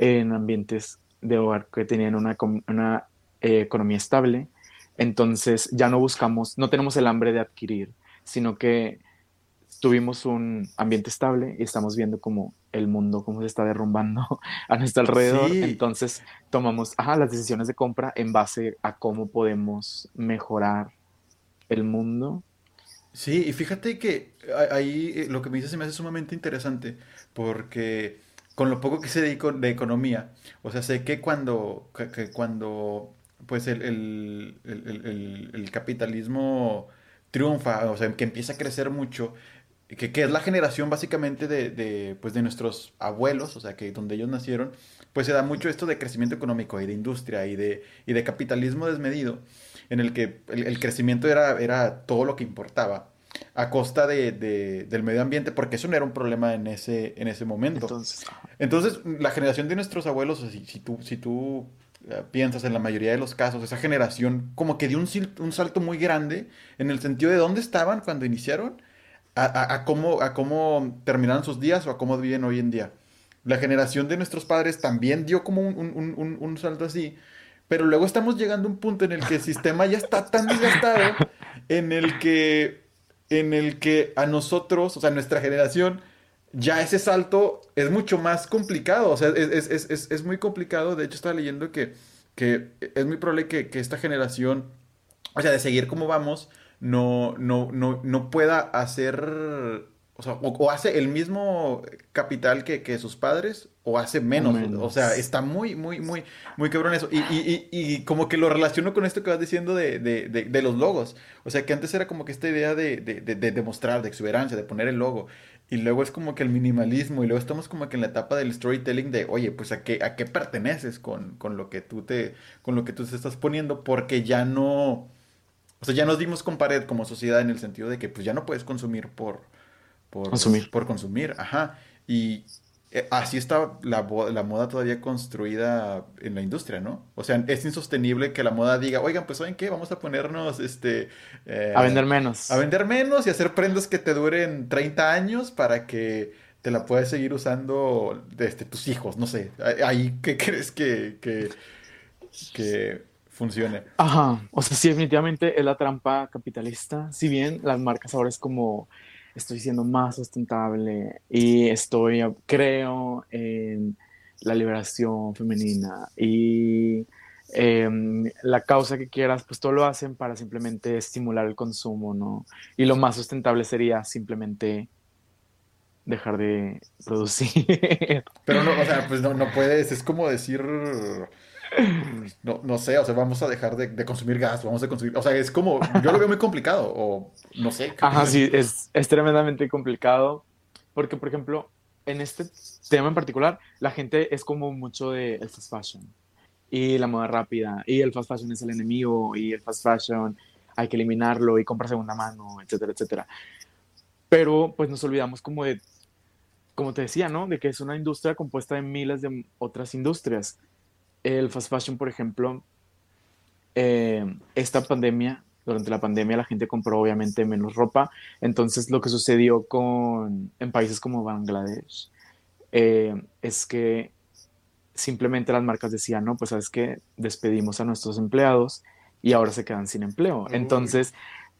en ambientes de hogar que tenían una, una eh, economía estable. Entonces ya no buscamos, no tenemos el hambre de adquirir, sino que tuvimos un ambiente estable y estamos viendo como el mundo, cómo se está derrumbando a nuestro alrededor. Entonces tomamos las decisiones de compra en base a cómo podemos mejorar el mundo. Sí, y fíjate que ahí eh, lo que me dices se me hace sumamente interesante porque con lo poco que se dedico de economía, o sea, sé que cuando, cuando pues el, el, capitalismo triunfa, o sea, que empieza a crecer mucho, que, que es la generación básicamente de, de, pues de nuestros abuelos, o sea, que donde ellos nacieron, pues se da mucho esto de crecimiento económico y de industria y de, y de capitalismo desmedido, en el que el, crecimiento era, era todo lo que importaba a costa de, del medio ambiente, porque eso no era un problema en ese, en ese momento. Entonces, Entonces la generación de nuestros abuelos, si, si tú, si tú eh, piensas en la mayoría de los casos, esa generación como que dio un, un salto muy grande en el sentido de dónde estaban cuando iniciaron a, a, cómo, a cómo terminaron sus días o a cómo viven hoy en día. La generación de nuestros padres también dio como un, un, un salto así, pero luego estamos llegando a un punto en el que el sistema ya está tan desgastado, en el que en el que a nosotros, o sea, nuestra generación, ya ese salto es mucho más complicado, o sea, es, muy complicado. De hecho, estaba leyendo que que es muy probable que, que esta generación, o sea, de seguir como vamos, no, no, no, no pueda hacer o sea, o, hace el mismo capital que, que, sus padres o hace menos. O sea, está muy, muy, muy, muy cabrón eso. Y, y, y, como que lo relaciono con esto que vas diciendo de, de, de, los logos. O sea, que antes era como que esta idea de, de, demostrar, de exuberancia, de poner el logo. Y luego es como que el minimalismo. Y luego estamos como que en la etapa del storytelling de, oye, pues a qué, a qué perteneces con, con lo que tú te, con lo que tú te estás poniendo. Porque ya no, o sea, ya nos dimos con pared como sociedad en el sentido de que pues ya no puedes consumir por por consumir. Por consumir, ajá. Y eh, así está la, la, moda todavía construida en la industria, ¿no? O sea, es insostenible que la moda diga, oigan, pues ¿saben qué? Vamos a ponernos, este... Eh, a vender menos. A vender menos y hacer prendas que te duren 30 años para que te la puedas seguir usando este, tus hijos, no sé. Ahí, ¿qué crees que, que, que funcione? Ajá, o sea, sí, definitivamente es la trampa capitalista. Si bien las marcas ahora es como estoy siendo más sustentable y estoy, creo en la liberación femenina y em, la causa que quieras, pues todo lo hacen para simplemente estimular el consumo, ¿no? Y lo más sustentable sería simplemente dejar de producir. Pero no, o sea, pues no, no puedes, es como decir no, no sé, o sea, vamos a dejar de, consumir gas, vamos a consumir, o sea, es como, yo lo veo muy complicado, o no sé. Ajá, sí, es, es tremendamente complicado, porque, por ejemplo, en este tema en particular, la gente es como mucho de el fast fashion y la moda rápida, y el fast fashion es el enemigo, y el fast fashion hay que eliminarlo y comprar segunda mano, etcétera, etcétera. Pero pues nos olvidamos como de, como te decía, ¿no? De que es una industria compuesta de miles de otras industrias el fast fashion, por ejemplo, eh, esta pandemia, durante la pandemia la gente compró obviamente menos ropa, entonces lo que sucedió con, en países como Bangladesh eh, es que simplemente las marcas decían, no, pues sabes que despedimos a nuestros empleados y ahora se quedan sin empleo. Entonces,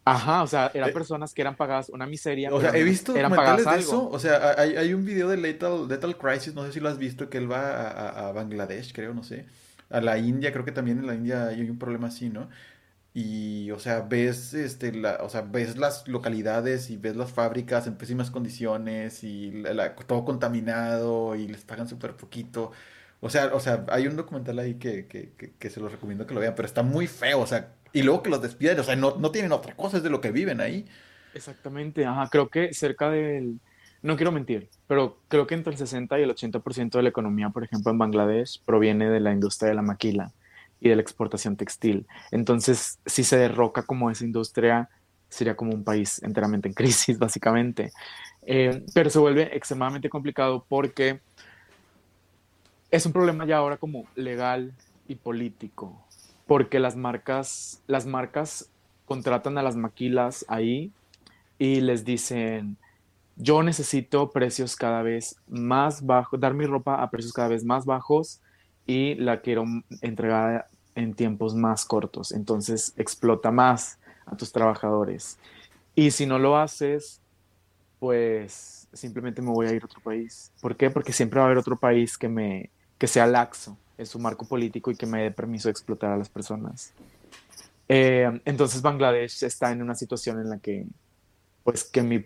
Ajá, o sea, eran eh, personas que eran pagadas una miseria. O sea, he visto eran pagadas de eso. O sea, hay, hay, un video de Lethal, Lethal Crisis, no sé si lo has visto, que él va a, a, Bangladesh, creo, no sé. A la India, creo que también en la India hay un problema así, ¿no? Y, o sea, ves, este, la, o sea, ves las localidades y ves las fábricas en pésimas condiciones y todo contaminado y les pagan súper poquito. O sea, o sea, hay un documental ahí que, que, que, que se los recomiendo que lo vean, pero está muy feo, o sea, y luego que los despiden, o sea, no, no tienen otra cosa, es de lo que viven ahí. Exactamente, ajá, creo que cerca del, no quiero mentir, pero creo que entre el 60 y el 80% de la economía, por ejemplo, en Bangladesh, proviene de la industria de la maquila y de la exportación textil. Entonces, si se derroca como esa industria, sería como un país enteramente en crisis, básicamente. Eh, pero se vuelve extremadamente complicado porque es un problema ya ahora como legal y político porque las marcas, las marcas contratan a las maquilas ahí y les dicen, yo necesito precios cada vez más bajos, dar mi ropa a precios cada vez más bajos y la quiero entregar en tiempos más cortos. Entonces explota más a tus trabajadores. Y si no lo haces, pues simplemente me voy a ir a otro país. ¿Por qué? Porque siempre va a haber otro país que me que sea laxo en su marco político y que me dé permiso de explotar a las personas. Eh, entonces Bangladesh está en una situación en la que, pues, que mi,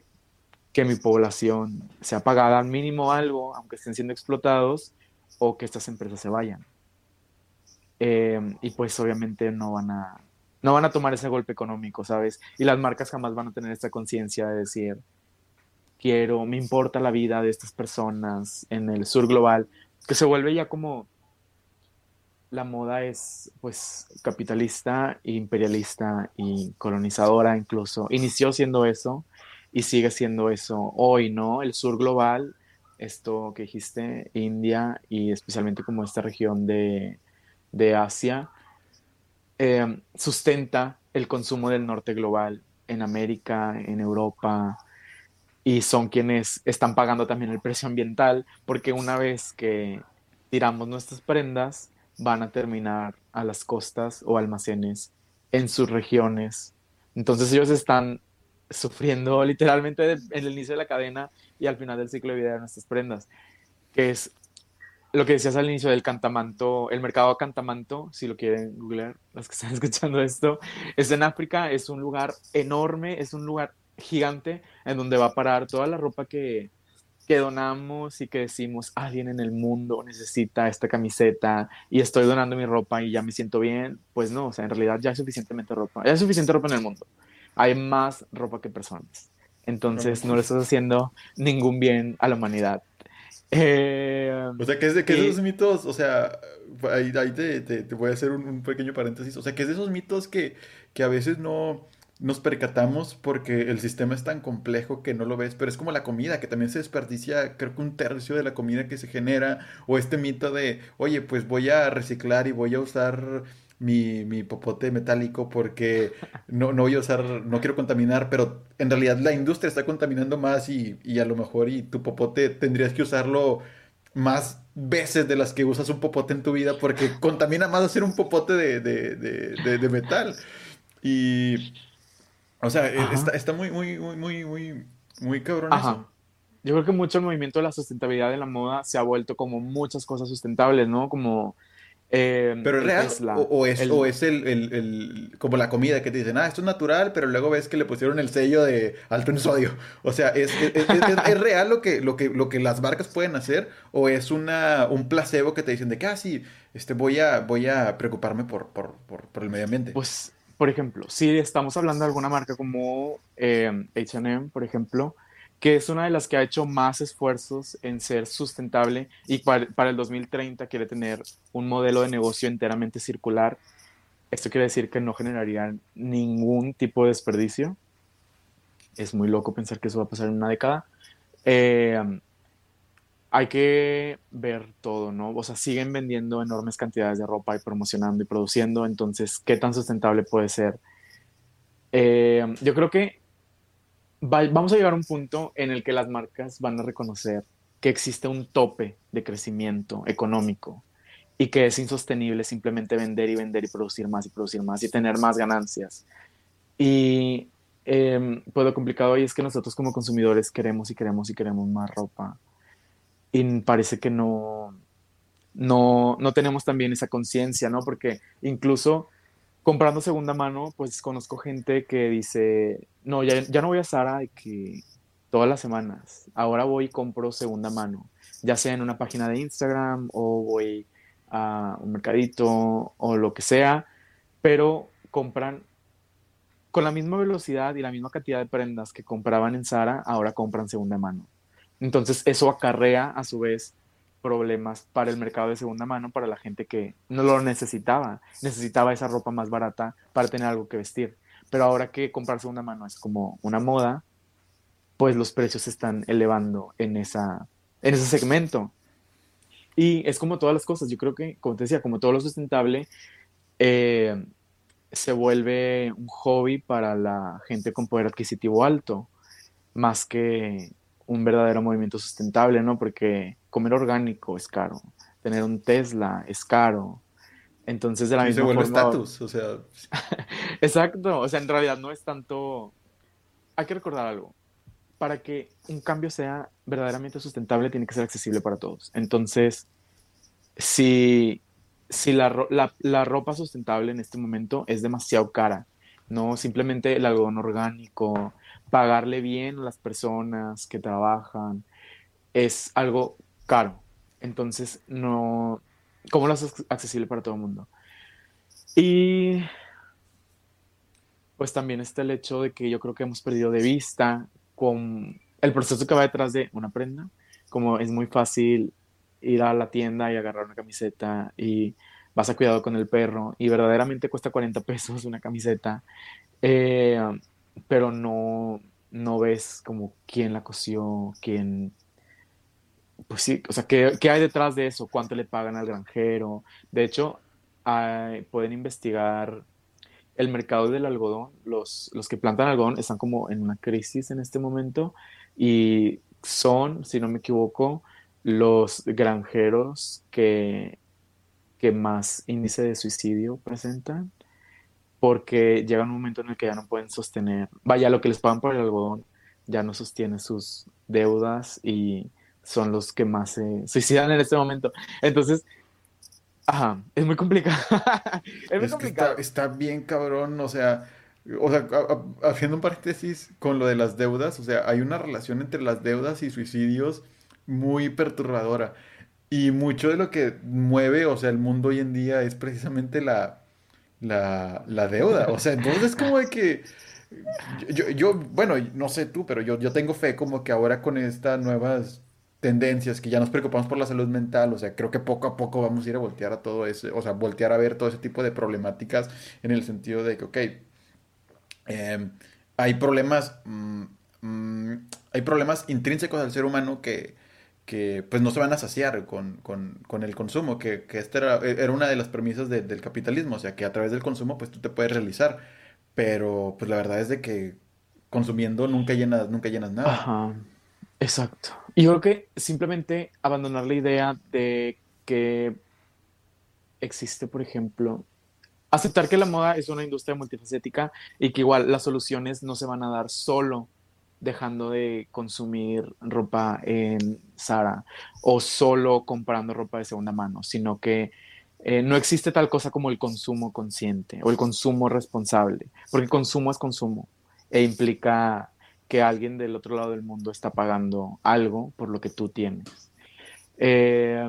que mi población sea pagada al mínimo algo, aunque estén siendo explotados, o que estas empresas se vayan. Eh, y pues obviamente no van a no van a tomar ese golpe económico, ¿sabes? Y las marcas jamás van a tener esta conciencia de decir, quiero, me importa la vida de estas personas en el sur global, que se vuelve ya como la moda es pues capitalista, imperialista y colonizadora incluso. Inició siendo eso y sigue siendo eso hoy, ¿no? El sur global, esto que dijiste, India y especialmente como esta región de, Asia, eh, sustenta el consumo del norte global en América, en Europa, y son quienes están pagando también el precio ambiental, porque una vez que tiramos nuestras prendas, van a terminar a las costas o almacenes en sus regiones. Entonces ellos están sufriendo literalmente en el inicio de la cadena y al final del ciclo de vida de nuestras prendas, que es lo que decías al inicio del cantamanto, el mercado cantamanto, si lo quieren googlear, los que están escuchando esto, es en África, es un lugar enorme, es un lugar gigante en donde va a parar toda la ropa que, que donamos y que decimos, alguien en el mundo necesita esta camiseta y estoy donando mi ropa y ya me siento bien, pues no, o sea, en realidad ya hay suficientemente ropa, ya hay suficiente ropa en el mundo, hay más ropa que personas, entonces no le estás haciendo ningún bien a la humanidad. Eh, o sea, ¿qué es de, qué esos mitos? O sea, ahí, te, te, voy a hacer un, un, pequeño paréntesis. O sea, ¿qué es de esos mitos que, que a veces no, nos percatamos porque el sistema es tan complejo que no lo ves, pero es como la comida, que también se desperdicia, creo que un tercio de la comida que se genera, o este mito de, oye, pues voy a reciclar y voy a usar mi, mi popote metálico porque no, no voy a usar, no quiero contaminar, pero en realidad la industria está contaminando más y, y a lo mejor y tu popote tendrías que usarlo más veces de las que usas un popote en tu vida porque contamina más hacer un popote de, de, de, de metal. Y o sea, e, está, está, muy, muy, muy, muy, muy, muy cabrón eso. Yo creo que mucho el movimiento de la sustentabilidad de la moda se ha vuelto como muchas cosas sustentables, ¿no? Como... Eh, pero es real o, es, el, o es el, el, como la comida que te dicen, ah, esto es natural, pero luego ves que le pusieron el sello de alto en sodio. O sea, ¿es, es, es real lo que, lo, que, lo que las marcas pueden hacer o es una, un placebo que te dicen de que, ah, sí, este, voy, a, voy a preocuparme por, por, por, por el medio ambiente? Pues por ejemplo, si estamos hablando de alguna marca como HM, por ejemplo, que es una de las que ha hecho más esfuerzos en ser sustentable y para, el 2030 quiere tener un modelo de negocio enteramente circular, esto quiere decir que no generaría ningún tipo de desperdicio. Es muy loco pensar que eso va a pasar en una década. Eh, hay que ver todo, ¿no? O sea, siguen vendiendo enormes cantidades de ropa y promocionando y produciendo, entonces, ¿qué tan sustentable puede ser? Eh, yo creo que vamos a llegar a un punto en el que las marcas van a reconocer que existe un tope de crecimiento económico y que es insostenible simplemente vender y vender y producir más y producir más y tener más ganancias. Y eh, pues lo complicado ahí es que nosotros como consumidores queremos y queremos y queremos más ropa y parece que no, no, no tenemos también esa conciencia, ¿no? Porque incluso comprando segunda mano, pues conozco gente que dice, no, ya, ya no voy a Sara que todas las semanas, ahora voy y compro segunda mano, ya sea en una página de Instagram o voy a un mercadito o lo que sea, pero compran con la misma velocidad y la misma cantidad de prendas que compraban en Sara, ahora compran segunda mano. Entonces eso acarrea a su vez problemas para el mercado de segunda mano, para la gente que no lo necesitaba, necesitaba esa ropa más barata para tener algo que vestir. Pero ahora que comprar segunda mano es como una moda, pues los precios se están elevando en, esa, en ese segmento. Y es como todas las cosas, yo creo que, como te decía, como todo lo sustentable, eh, se vuelve un hobby para la gente con poder adquisitivo alto, más que un verdadero movimiento sustentable, ¿no? Porque comer orgánico es caro, tener un Tesla es caro. Entonces, de la misma se vuelve estatus, o sea. Exacto, o sea, en realidad no es tanto. Hay que recordar algo. Para que un cambio sea verdaderamente sustentable, tiene que ser accesible para todos. Entonces, si, si la, la ropa sustentable en este momento es demasiado cara, no simplemente el algodón orgánico, pagarle bien a las personas que trabajan es algo caro. Entonces, no, ¿cómo lo haces accesible para todo el mundo? Y pues también está el hecho de que yo creo que hemos perdido de vista con el proceso que va detrás de una prenda, como es muy fácil ir a la tienda y agarrar una camiseta y vas a cuidado con el perro y verdaderamente cuesta 40 pesos una camiseta. Eh, pero no, no ves como quién la cosió, quién... Pues sí, o sea, ¿qué, hay detrás de eso? ¿Cuánto le pagan al granjero? De hecho, pueden investigar el mercado del algodón. Los, los que plantan algodón están como en una crisis en este momento y son, si no me equivoco, los granjeros que, que más índice de suicidio presentan porque llega un momento en el que ya no pueden sostener, vaya, lo que les pagan por el algodón ya no sostiene sus deudas y son los que más se suicidan en este momento. Entonces, ajá, es muy complicado. es muy complicado. Está, bien cabrón, o sea, o sea, haciendo un paréntesis con lo de las deudas, o sea, hay una relación entre las deudas y suicidios muy perturbadora. Y mucho de lo que mueve, o sea, el mundo hoy en día es precisamente la, la, la deuda. O sea, entonces es como de que yo, yo, bueno, no sé tú, pero yo, yo tengo fe como que ahora con estas nuevas tendencias, que ya nos preocupamos por la salud mental, o sea, creo que poco a poco vamos a ir a voltear a todo eso, o sea, voltear a ver todo ese tipo de problemáticas en el sentido de que, ok, em, hay problemas, mm, mm, hay problemas intrínsecos al ser humano que, que pues no se van a saciar con, con, con el consumo, que, que esta era, era, una de las premisas del capitalismo, o sea, que a través del consumo pues tú te puedes realizar, pero pues la verdad es de que consumiendo nunca llenas, nunca llenas nada. Ajá, exacto. Y creo que simplemente abandonar la idea de que existe, por ejemplo, aceptar que la moda es una industria multifacética y que igual las soluciones no se van a dar solo dejando de consumir ropa en Zara o solo comprando ropa de segunda mano, sino que eh, no existe tal cosa como el consumo consciente o el consumo responsable, porque consumo es consumo e implica que alguien del otro lado del mundo está pagando algo por lo que tú tienes. Eh,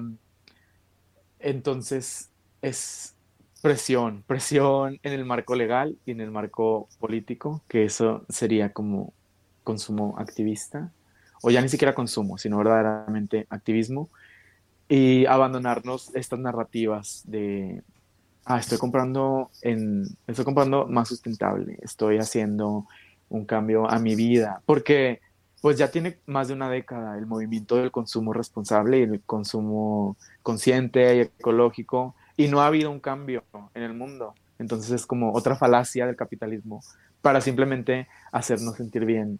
entonces es presión, presión en el marco legal y en el marco político, que eso sería como consumo activista, o ya ni siquiera consumo, sino verdaderamente activismo, y abandonarnos estas narrativas de, ah, estoy comprando, estoy comprando más sustentable, estoy haciendo un cambio a mi vida, porque pues ya tiene más de una década el movimiento del consumo responsable y el consumo consciente y ecológico, y no ha habido un cambio en el mundo. Entonces es como otra falacia del capitalismo para simplemente hacernos sentir bien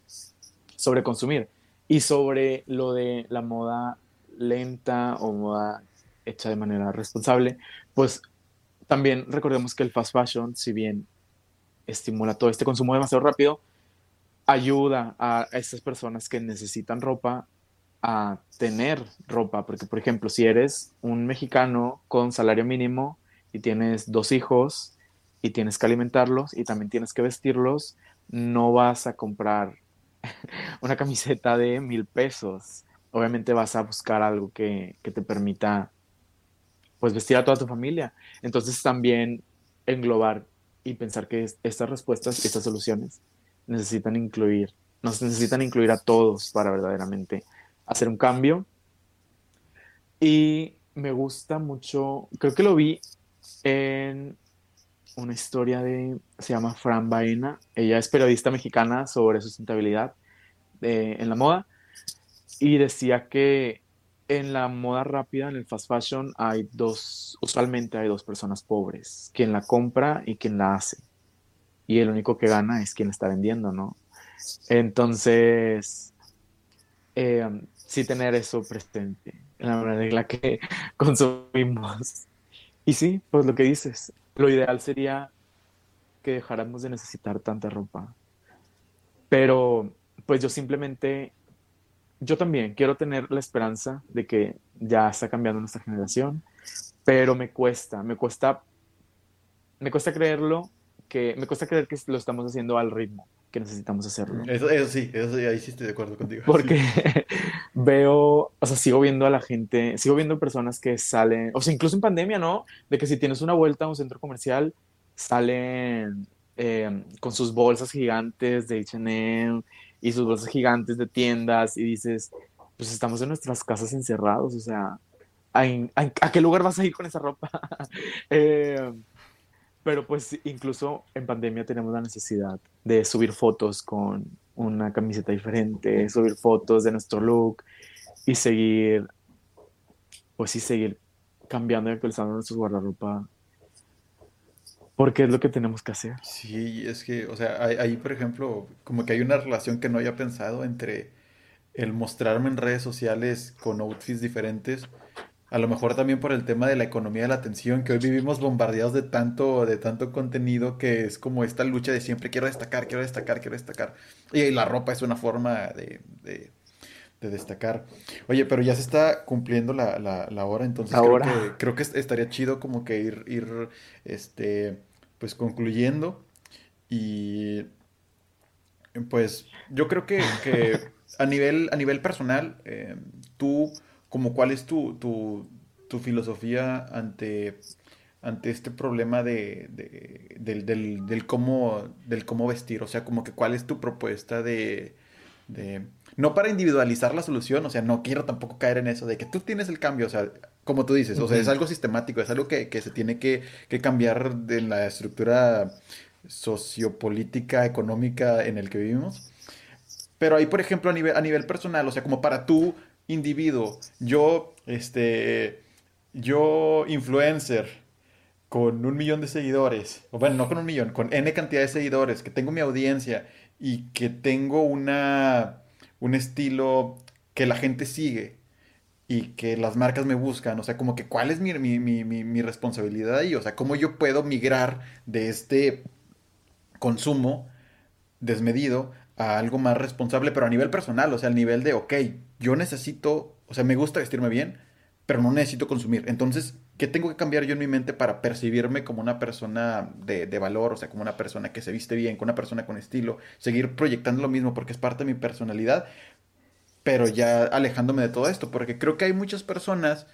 sobre consumir. Y sobre lo de la moda lenta o moda hecha de manera responsable, pues también recordemos que el fast fashion, si bien estimula todo este consumo demasiado rápido, ayuda a estas personas que necesitan ropa a tener ropa, porque por ejemplo, si eres un mexicano con salario mínimo y tienes dos hijos y tienes que alimentarlos y también tienes que vestirlos, no vas a comprar una camiseta de mil pesos obviamente vas a buscar algo que, te permita pues vestir a toda tu familia. Entonces también englobar y pensar que estas respuestas, estas soluciones necesitan incluir, nos necesitan incluir a todos para verdaderamente hacer un cambio. Y me gusta mucho, creo que lo vi en una historia de, se llama Fran Baena, ella es periodista mexicana sobre sustentabilidad eh, en la moda y decía que en la moda rápida, en el fast fashion, hay dos, usualmente hay dos personas pobres, quien la compra y quien la hace. Y el único que gana es quien la está vendiendo, ¿no? Entonces, eh, sí tener eso presente en la manera en la que consumimos. Y sí, pues lo que dices, lo ideal sería que dejáramos de necesitar tanta ropa. Pero, pues yo simplemente yo también quiero tener la esperanza de que ya está cambiando nuestra generación, pero me cuesta, me cuesta, me cuesta creerlo, que me cuesta creer que lo estamos haciendo al ritmo que necesitamos hacerlo. Eso, sí, eso ahí sí estoy de acuerdo contigo. Porque veo, o sea, sigo viendo a la gente, sigo viendo personas que salen, o sea, incluso en pandemia, ¿no? De que si tienes una vuelta a un centro comercial, salen eh, con sus bolsas gigantes de H&M y sus bolsas gigantes de tiendas y dices, pues estamos en nuestras casas encerrados, o sea, ¿a, qué lugar vas a ir con esa ropa? Eh, pero pues incluso en pandemia tenemos la necesidad de subir fotos con una camiseta diferente, subir fotos de nuestro look y seguir, pues sí, seguir cambiando y actualizando nuestro guardarropa porque es lo que tenemos que hacer. Sí, es que, o sea, ahí, por ejemplo, como que hay una relación que no había pensado entre el mostrarme en redes sociales con outfits diferentes, a lo mejor también por el tema de la economía de la atención, que hoy vivimos bombardeados de tanto, de tanto contenido que es como esta lucha de siempre quiero destacar, quiero destacar, quiero destacar. Y la ropa es una forma de, destacar. Oye, pero ya se está cumpliendo la, la, hora, entonces creo que, creo que estaría chido como que ir, ir este, pues concluyendo. Y pues yo creo que, a, nivel, a nivel personal, eh, tú, como cuál es tu, tu, tu filosofía ante ante este problema de, del, del, del, cómo, del cómo vestir? O sea, como que cuál es tu propuesta de, de... No para individualizar la solución, o sea, no quiero tampoco caer en eso de que tú tienes el cambio, o sea, como tú dices, o sea, es algo sistemático, es algo que, que se tiene que, que cambiar de la estructura sociopolítica, económica en el que vivimos. Pero ahí, por ejemplo, a nivel, a nivel personal, o sea, como para tú, individuo, yo, este, yo, influencer, con un millón de seguidores, o bueno, no con un millón, con N cantidad de seguidores, que tengo mi audiencia y que tengo una, un estilo que la gente sigue y que las marcas me buscan, o sea, como que cuál es mi, mi, mi, mi responsabilidad ahí, o sea, cómo yo puedo migrar de este consumo desmedido a algo más responsable, pero a nivel personal, o sea, al nivel de, ok, yo necesito, o sea, me gusta vestirme bien, pero no necesito consumir. Entonces, ¿qué tengo que cambiar yo en mi mente para percibirme como una persona de, valor? O sea, como una persona que se viste bien, como una persona con estilo, seguir proyectando lo mismo porque es parte de mi personalidad, pero ya alejándome de todo esto, porque creo que hay muchas personas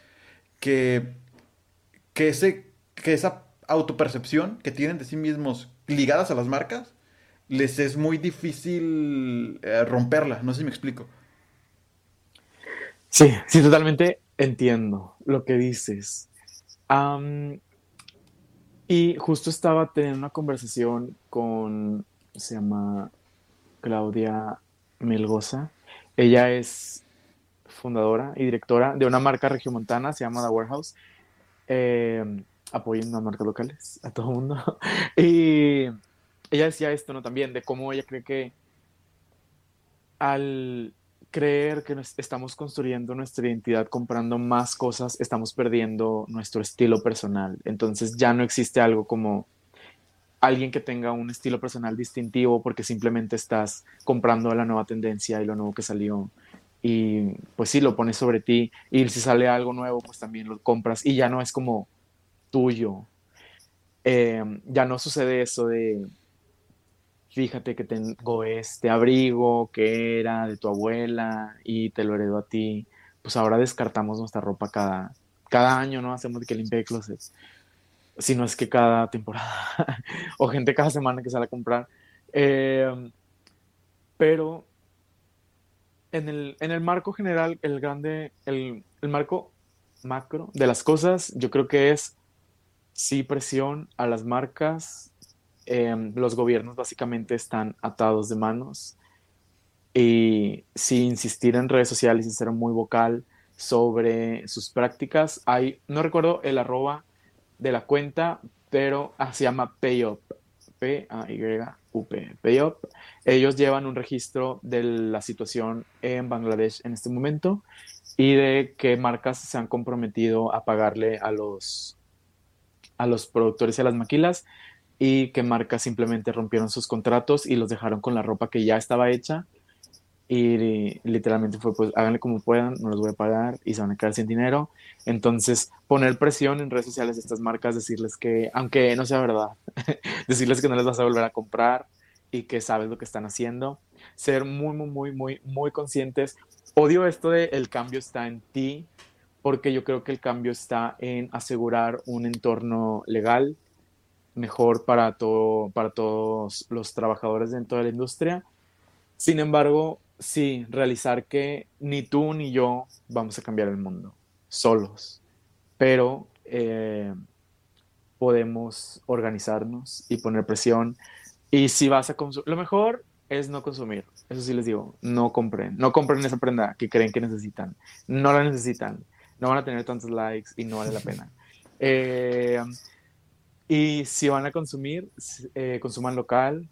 que, que, ese, que esa autopercepción que tienen de sí mismos ligadas a las marcas, les es muy difícil eh, romperla. No sé si me explico. Sí, sí, totalmente entiendo lo que dices y justo estaba teniendo una conversación con, se llama Claudia Melgoza. Ella es fundadora y directora de una marca regiomontana, se llama The Warehouse. Eh, apoyen las marcas locales, a todo el mundo. y ella decía esto, ¿no? También, de cómo ella cree que al creer que estamos construyendo nuestra identidad comprando más cosas, estamos perdiendo nuestro estilo personal. Entonces ya no existe algo como alguien que tenga un estilo personal distintivo porque simplemente estás comprando la nueva tendencia y lo nuevo que salió. Y pues sí, lo pones sobre ti y si sale algo nuevo, pues también lo compras y ya no es como tuyo. Eh, ya no sucede eso de fíjate que tengo este abrigo que era de tu abuela y te lo heredó a ti, pues ahora descartamos nuestra ropa cada, cada año, ¿no? Hacemos que limpie closets. Si no es que cada temporada, o gente cada semana que sale a comprar. Em, pero en el, en el, marco general, el grande, el, el marco macro de las cosas, yo creo que es sí presión a las marcas Em, los gobiernos básicamente están atados de manos y si insistir en redes sociales y ser muy vocal sobre sus prácticas, hay, no recuerdo el arroba de la cuenta, pero ah, se llama PayUp, P-A-Y-U-P, PayUp. Ellos llevan un registro de la situación en Bangladesh en este momento y de qué marcas se han comprometido a pagarle a los, a los productores y a las maquilas y que marcas simplemente rompieron sus contratos y los dejaron con la ropa que ya estaba hecha y literalmente fue pues háganle como puedan, no los voy a pagar y se van a quedar sin dinero. Entonces poner presión en redes sociales a estas marcas, decirles que, aunque no sea verdad, decirles que no les vas a volver a comprar y que sabes lo que están haciendo, ser muy, muy, muy, muy, muy conscientes. Odio esto de el cambio está en ti, porque yo creo que el cambio está en asegurar un entorno legal, mejor para, todo, para todos los trabajadores dentro de la industria. Sin embargo, sí, realizar que ni tú ni yo vamos a cambiar el mundo solos, pero eh, podemos organizarnos y poner presión. Y si vas a consumir, lo mejor es no consumir. Eso sí les digo, no compren, no compren esa prenda que creen que necesitan. No la necesitan, no van a tener tantos likes y no vale la pena. Eh, y si van a consumir, eh, consuman local,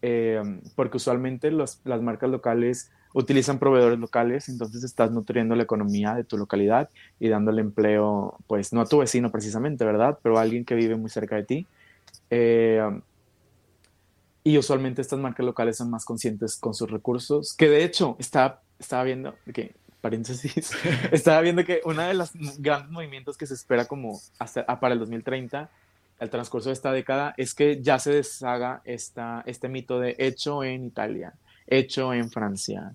eh, porque usualmente las marcas locales utilizan proveedores locales, entonces estás nutriendo la economía de tu localidad y dándole empleo, pues no a tu vecino precisamente, ¿verdad? Pero a alguien que vive muy cerca de ti. Eh, y usualmente estas marcas locales son más conscientes con sus recursos, que de hecho está estaba viendo que, paréntesis, estaba viendo que uno de los grandes movimientos que se espera como hasta ah, para el 2030, al transcurso de esta década, es que ya se deshaga esta, este mito de hecho en Italia, hecho en Francia,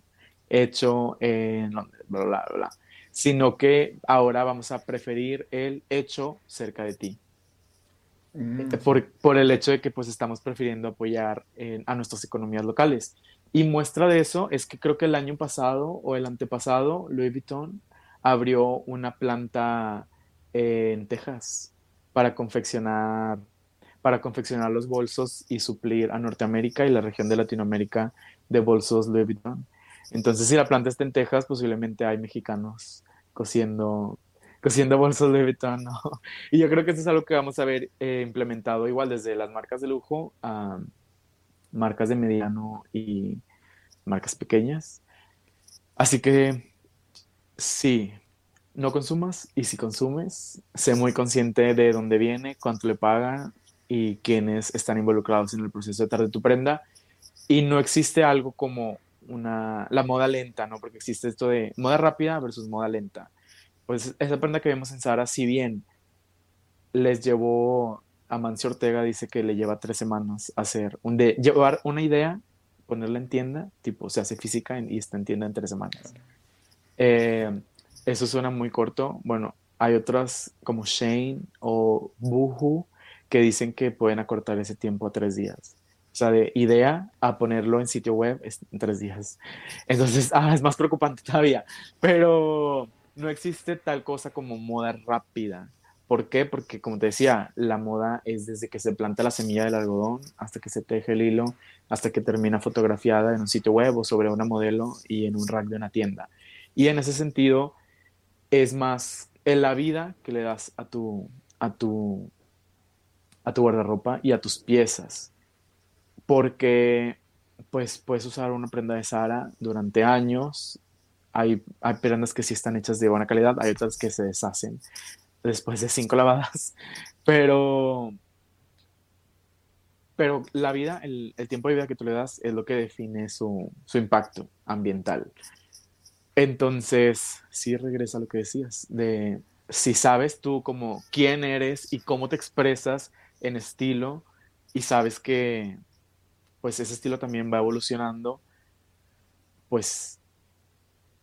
hecho en Londres, bla, bla, bla, sino que ahora vamos a preferir el hecho cerca de ti. Mm. Por, por, el hecho de que pues estamos prefiriendo apoyar a nuestras economías locales. Y muestra de eso es que creo que el año pasado o el antepasado, Louis Vuitton abrió una planta en Texas para confeccionar para confeccionar los bolsos y suplir a Norteamérica y la región de Latinoamérica de bolsos Louis Vuitton. Entonces, si la planta está en Texas, posiblemente hay mexicanos cosiendo, cosiendo bolsos Louis Vuitton. Y yo creo que eso es algo que vamos a ver eh, implementado igual desde las marcas de lujo a marcas de mediano y marcas pequeñas. Así que sí, no consumas y si consumes, sé muy consciente de dónde viene, cuánto le paga y quiénes están involucrados en el proceso de tarde tu prenda. Y no existe algo como una, la moda lenta, ¿no? Porque existe esto de moda rápida versus moda lenta. Pues esa prenda que vemos en Sara, si bien les llevó a Mancio Ortega, dice que le lleva tres semanas hacer, un de, llevar una idea, ponerla en tienda, tipo, se hace física y está en tienda en tres semanas. Eh, eso suena muy corto. Bueno, hay otras como Shane o Boohoo que dicen que pueden acortar ese tiempo a tres días. O sea, de idea a ponerlo en sitio web es en tres días. Entonces, ah, es más preocupante todavía. Pero no existe tal cosa como moda rápida. ¿Por qué? Porque, como te decía, la moda es desde que se planta la semilla del algodón hasta que se teje el hilo, hasta que termina fotografiada en un sitio web o sobre una modelo y en un rack de una tienda. Y en ese sentido, es más en la vida que le das a tu, a tu, a tu guardarropa y a tus piezas. Porque pues puedes usar una prenda de Sara durante años. Hay, hay prendas que sí están hechas de buena calidad, hay otras que se deshacen después de cinco lavadas. Pero, pero la vida, el, el, tiempo de vida que tú le das es lo que define su, su impacto ambiental. Entonces, sí regresa a lo que decías, de si sabes tú como quién eres y cómo te expresas en estilo y sabes que pues ese estilo también va evolucionando, pues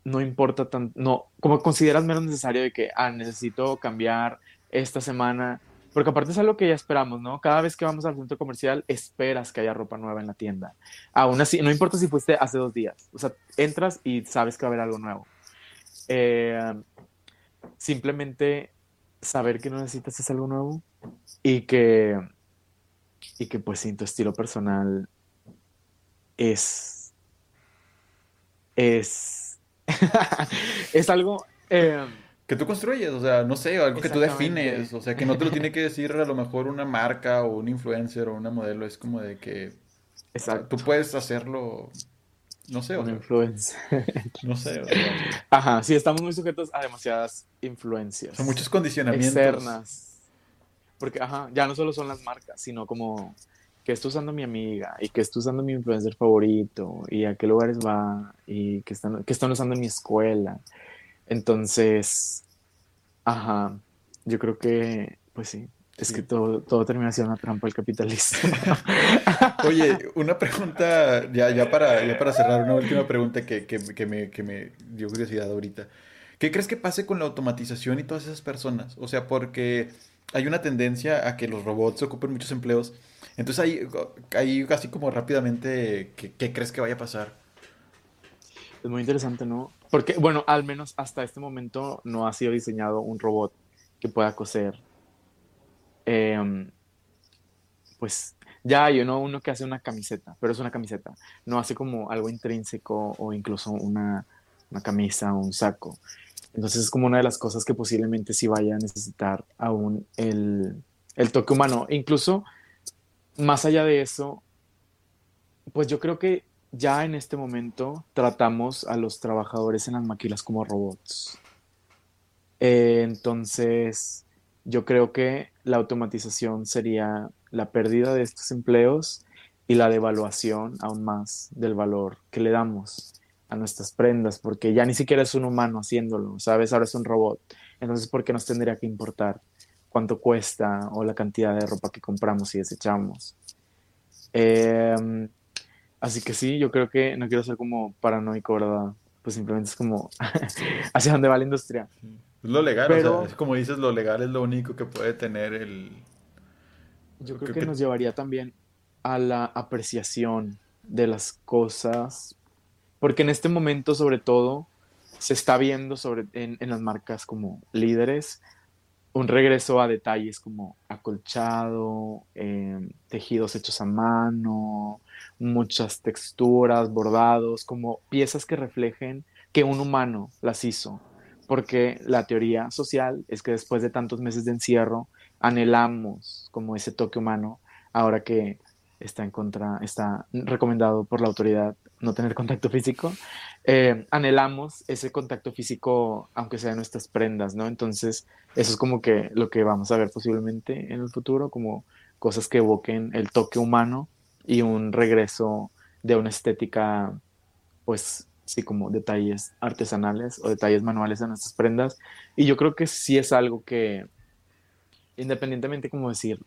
no importa tanto, no, como consideras menos necesario de que, ah, necesito cambiar esta semana porque aparte es algo que ya esperamos, ¿no? Cada vez que vamos al centro comercial, esperas que haya ropa nueva en la tienda. Aún así, no importa si fuiste hace dos días. O sea, entras y sabes que va a haber algo nuevo. Eh, simplemente saber que no necesitas es algo nuevo y que, y que pues sin tu estilo personal es, es, es algo... Eh, que tú construyes, o sea, no sé, algo que tú defines, o sea, que no te lo tiene que decir a lo mejor una marca o un influencer o una modelo, es como de que Exacto. tú puedes hacerlo, no sé, o un influencer. No sé. O sea, Ajá, sí, estamos muy sujetos a demasiadas influencias. Son muchos condicionamientos. Externas. Porque, ajá, ya no solo son las marcas, sino como que está usando mi amiga y que está usando mi influencer favorito y a qué lugares va y que están, que están usando en mi escuela. Entonces, ajá, yo creo que, pues sí, es que todo, todo termina siendo una trampa el capitalismo. Oye, una pregunta, ya, ya, para, ya para cerrar, una última pregunta que, que, que, me, que me dio curiosidad ahorita. ¿Qué crees que pase con la automatización y todas esas personas? O sea, porque hay una tendencia a que los robots ocupen muchos empleos. Entonces ahí, ahí casi como rápidamente, ¿qué, ¿qué, crees que vaya a pasar? Es muy interesante, ¿no? Porque, bueno, al menos hasta este momento no ha sido diseñado un robot que pueda coser. Em, pues ya hay uno, uno que hace una camiseta, pero es una camiseta. No hace como algo intrínseco o incluso una, una camisa o un saco. Entonces es como una de las cosas que posiblemente sí vaya a necesitar aún el, el toque humano. Incluso más allá de eso, pues yo creo que ya en este momento tratamos a los trabajadores en las maquilas como robots. Eh, entonces, yo creo que la automatización sería la pérdida de estos empleos y la devaluación aún más del valor que le damos. a nuestras prendas, porque ya ni siquiera es un humano haciéndolo, ¿sabes? Ahora es un robot. Entonces, ¿por qué nos tendría que importar cuánto cuesta o la cantidad de ropa que compramos y desechamos? Em, así que sí, yo creo que no quiero ser como paranoico, ¿verdad? Pues simplemente es como hacia dónde va la industria. Es lo legal, Pero, es como dices, lo legal es lo único que puede tener el... Yo creo que, nos llevaría también a la apreciación de las cosas, porque en este momento sobre todo se está viendo sobre, en, en las marcas como líderes un regreso a detalles como acolchado, em, tejidos hechos a mano, muchas texturas, bordados, como piezas que reflejen que un humano las hizo. Porque la teoría social es que después de tantos meses de encierro, anhelamos como ese toque humano, ahora que está en contra, está recomendado por la autoridad no tener contacto físico, eh, anhelamos ese contacto físico, aunque sea en nuestras prendas, ¿no? Entonces, eso es como que lo que vamos a ver posiblemente en el futuro, como cosas que evoquen el toque humano y un regreso de una estética, pues sí, como detalles artesanales o detalles manuales en nuestras prendas. Y yo creo que sí es algo que, independientemente como decir,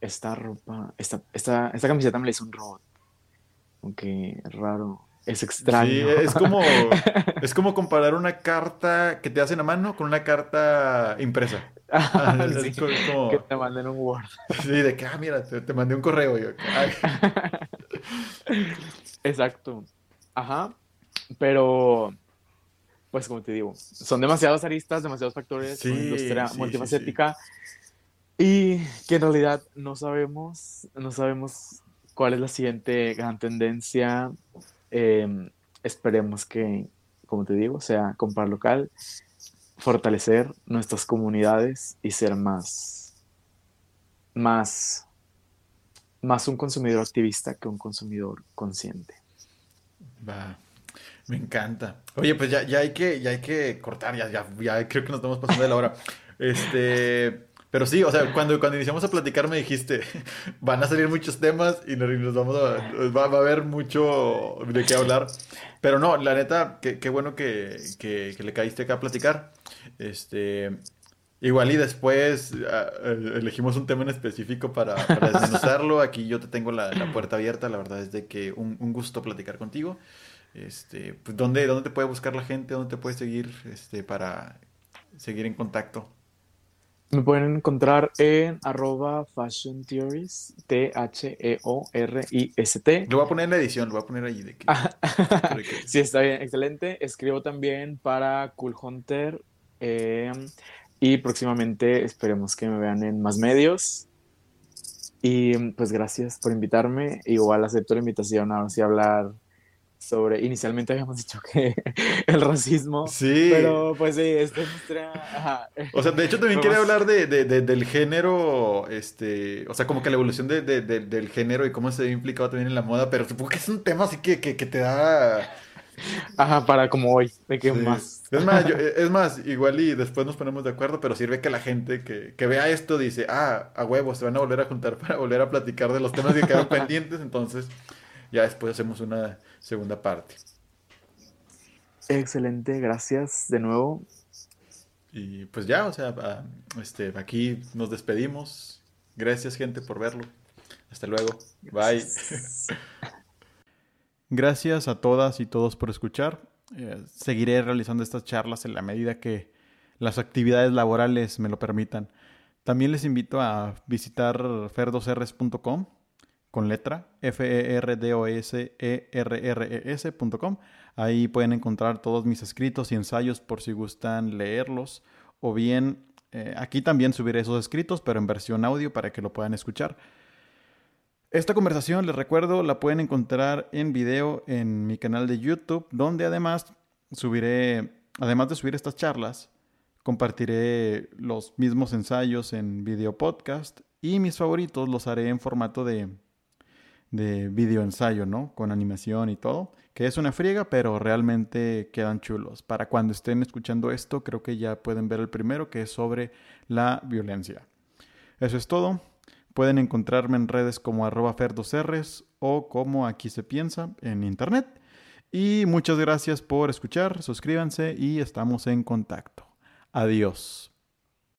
esta ropa, esta, esta, esta camiseta me la hizo un robot aunque raro. Es extraño. Sí, es como, es como comparar una carta que te hacen a mano con una carta impresa. Ah, que te manden un Word. Sí, de que, ah, mira, te, mandé un correo. Yo, Exacto. Ajá. Pero, pues como te digo, son demasiadas aristas, demasiados factores, sí, una industria multifacética. y que en realidad no sabemos, no sabemos cuál es la siguiente gran tendencia. Em, esperemos que, como te digo, sea comprar local, fortalecer nuestras comunidades y ser más, más, más un consumidor activista que un consumidor consciente. Va. Me encanta. Oye, pues ya, ya hay que, ya hay que cortar, ya, ya, ya creo que nos estamos pasando de la hora. Este, pero sí, o sea, cuando, cuando iniciamos a platicar me dijiste, van a salir muchos temas y nos, vamos a, va, a haber mucho de qué hablar. Pero no, la neta, qué bueno que, que, le caíste acá a platicar. Este, igual y después ah, eh, elegimos un tema en específico para, para desmenuzarlo. Aquí yo te tengo la, la, puerta abierta. La verdad es de que un, un gusto platicar contigo. Este, pues, ¿dónde, ¿dónde te puede buscar la gente? ¿Dónde te puede seguir este, para seguir en contacto? Me pueden encontrar en arroba fashion theories, T-H-E-O-R-I-S-T. Lo voy a poner en la edición, lo voy a poner allí. De sí, está bien, excelente. Escribo también para Cool Hunter em, y próximamente esperemos que me vean en más medios. Y pues gracias por invitarme. Igual acepto la invitación a ver si hablar sobre, inicialmente habíamos dicho que el racismo, sí. pero pues sí, esta industria... O sea, de hecho también quería hablar de, del género, este, o sea, como que la evolución del género y cómo se ve implicado también en la moda, pero supongo que es un tema así que, que, te da... Ajá, para como hoy, de qué más. Es más, es más, igual y después nos ponemos de acuerdo, pero sirve que la gente que, que vea esto dice, ah, a huevos, se van a volver a juntar para volver a platicar de los temas que quedaron pendientes, entonces ya después hacemos una segunda parte. Excelente, gracias de nuevo. Y pues ya, o sea, este, aquí nos despedimos. Gracias gente por verlo. Hasta luego. Bye. Gracias a todas y todos por escuchar. Eh, seguiré realizando estas charlas en la medida que las actividades laborales me lo permitan. También les invito a visitar ferdosrs.com con letra, f e r d o s e r r e s.com. Ahí pueden encontrar todos mis escritos y ensayos por si gustan leerlos. O bien, eh, aquí también subiré esos escritos, pero en versión audio para que lo puedan escuchar. Esta conversación, les recuerdo, la pueden encontrar en video en mi canal de YouTube, donde además subiré, además de subir estas charlas, compartiré los mismos ensayos en video podcast y mis favoritos los haré en formato de de video ensayo, ¿no? Con animación y todo, que es una friega, pero realmente quedan chulos. Para cuando estén escuchando esto, creo que ya pueden ver el primero, que es sobre la violencia. Eso es todo. Pueden encontrarme en redes como arroba o como aquí se piensa en internet. Y muchas gracias por escuchar, suscríbanse y estamos en contacto. Adiós.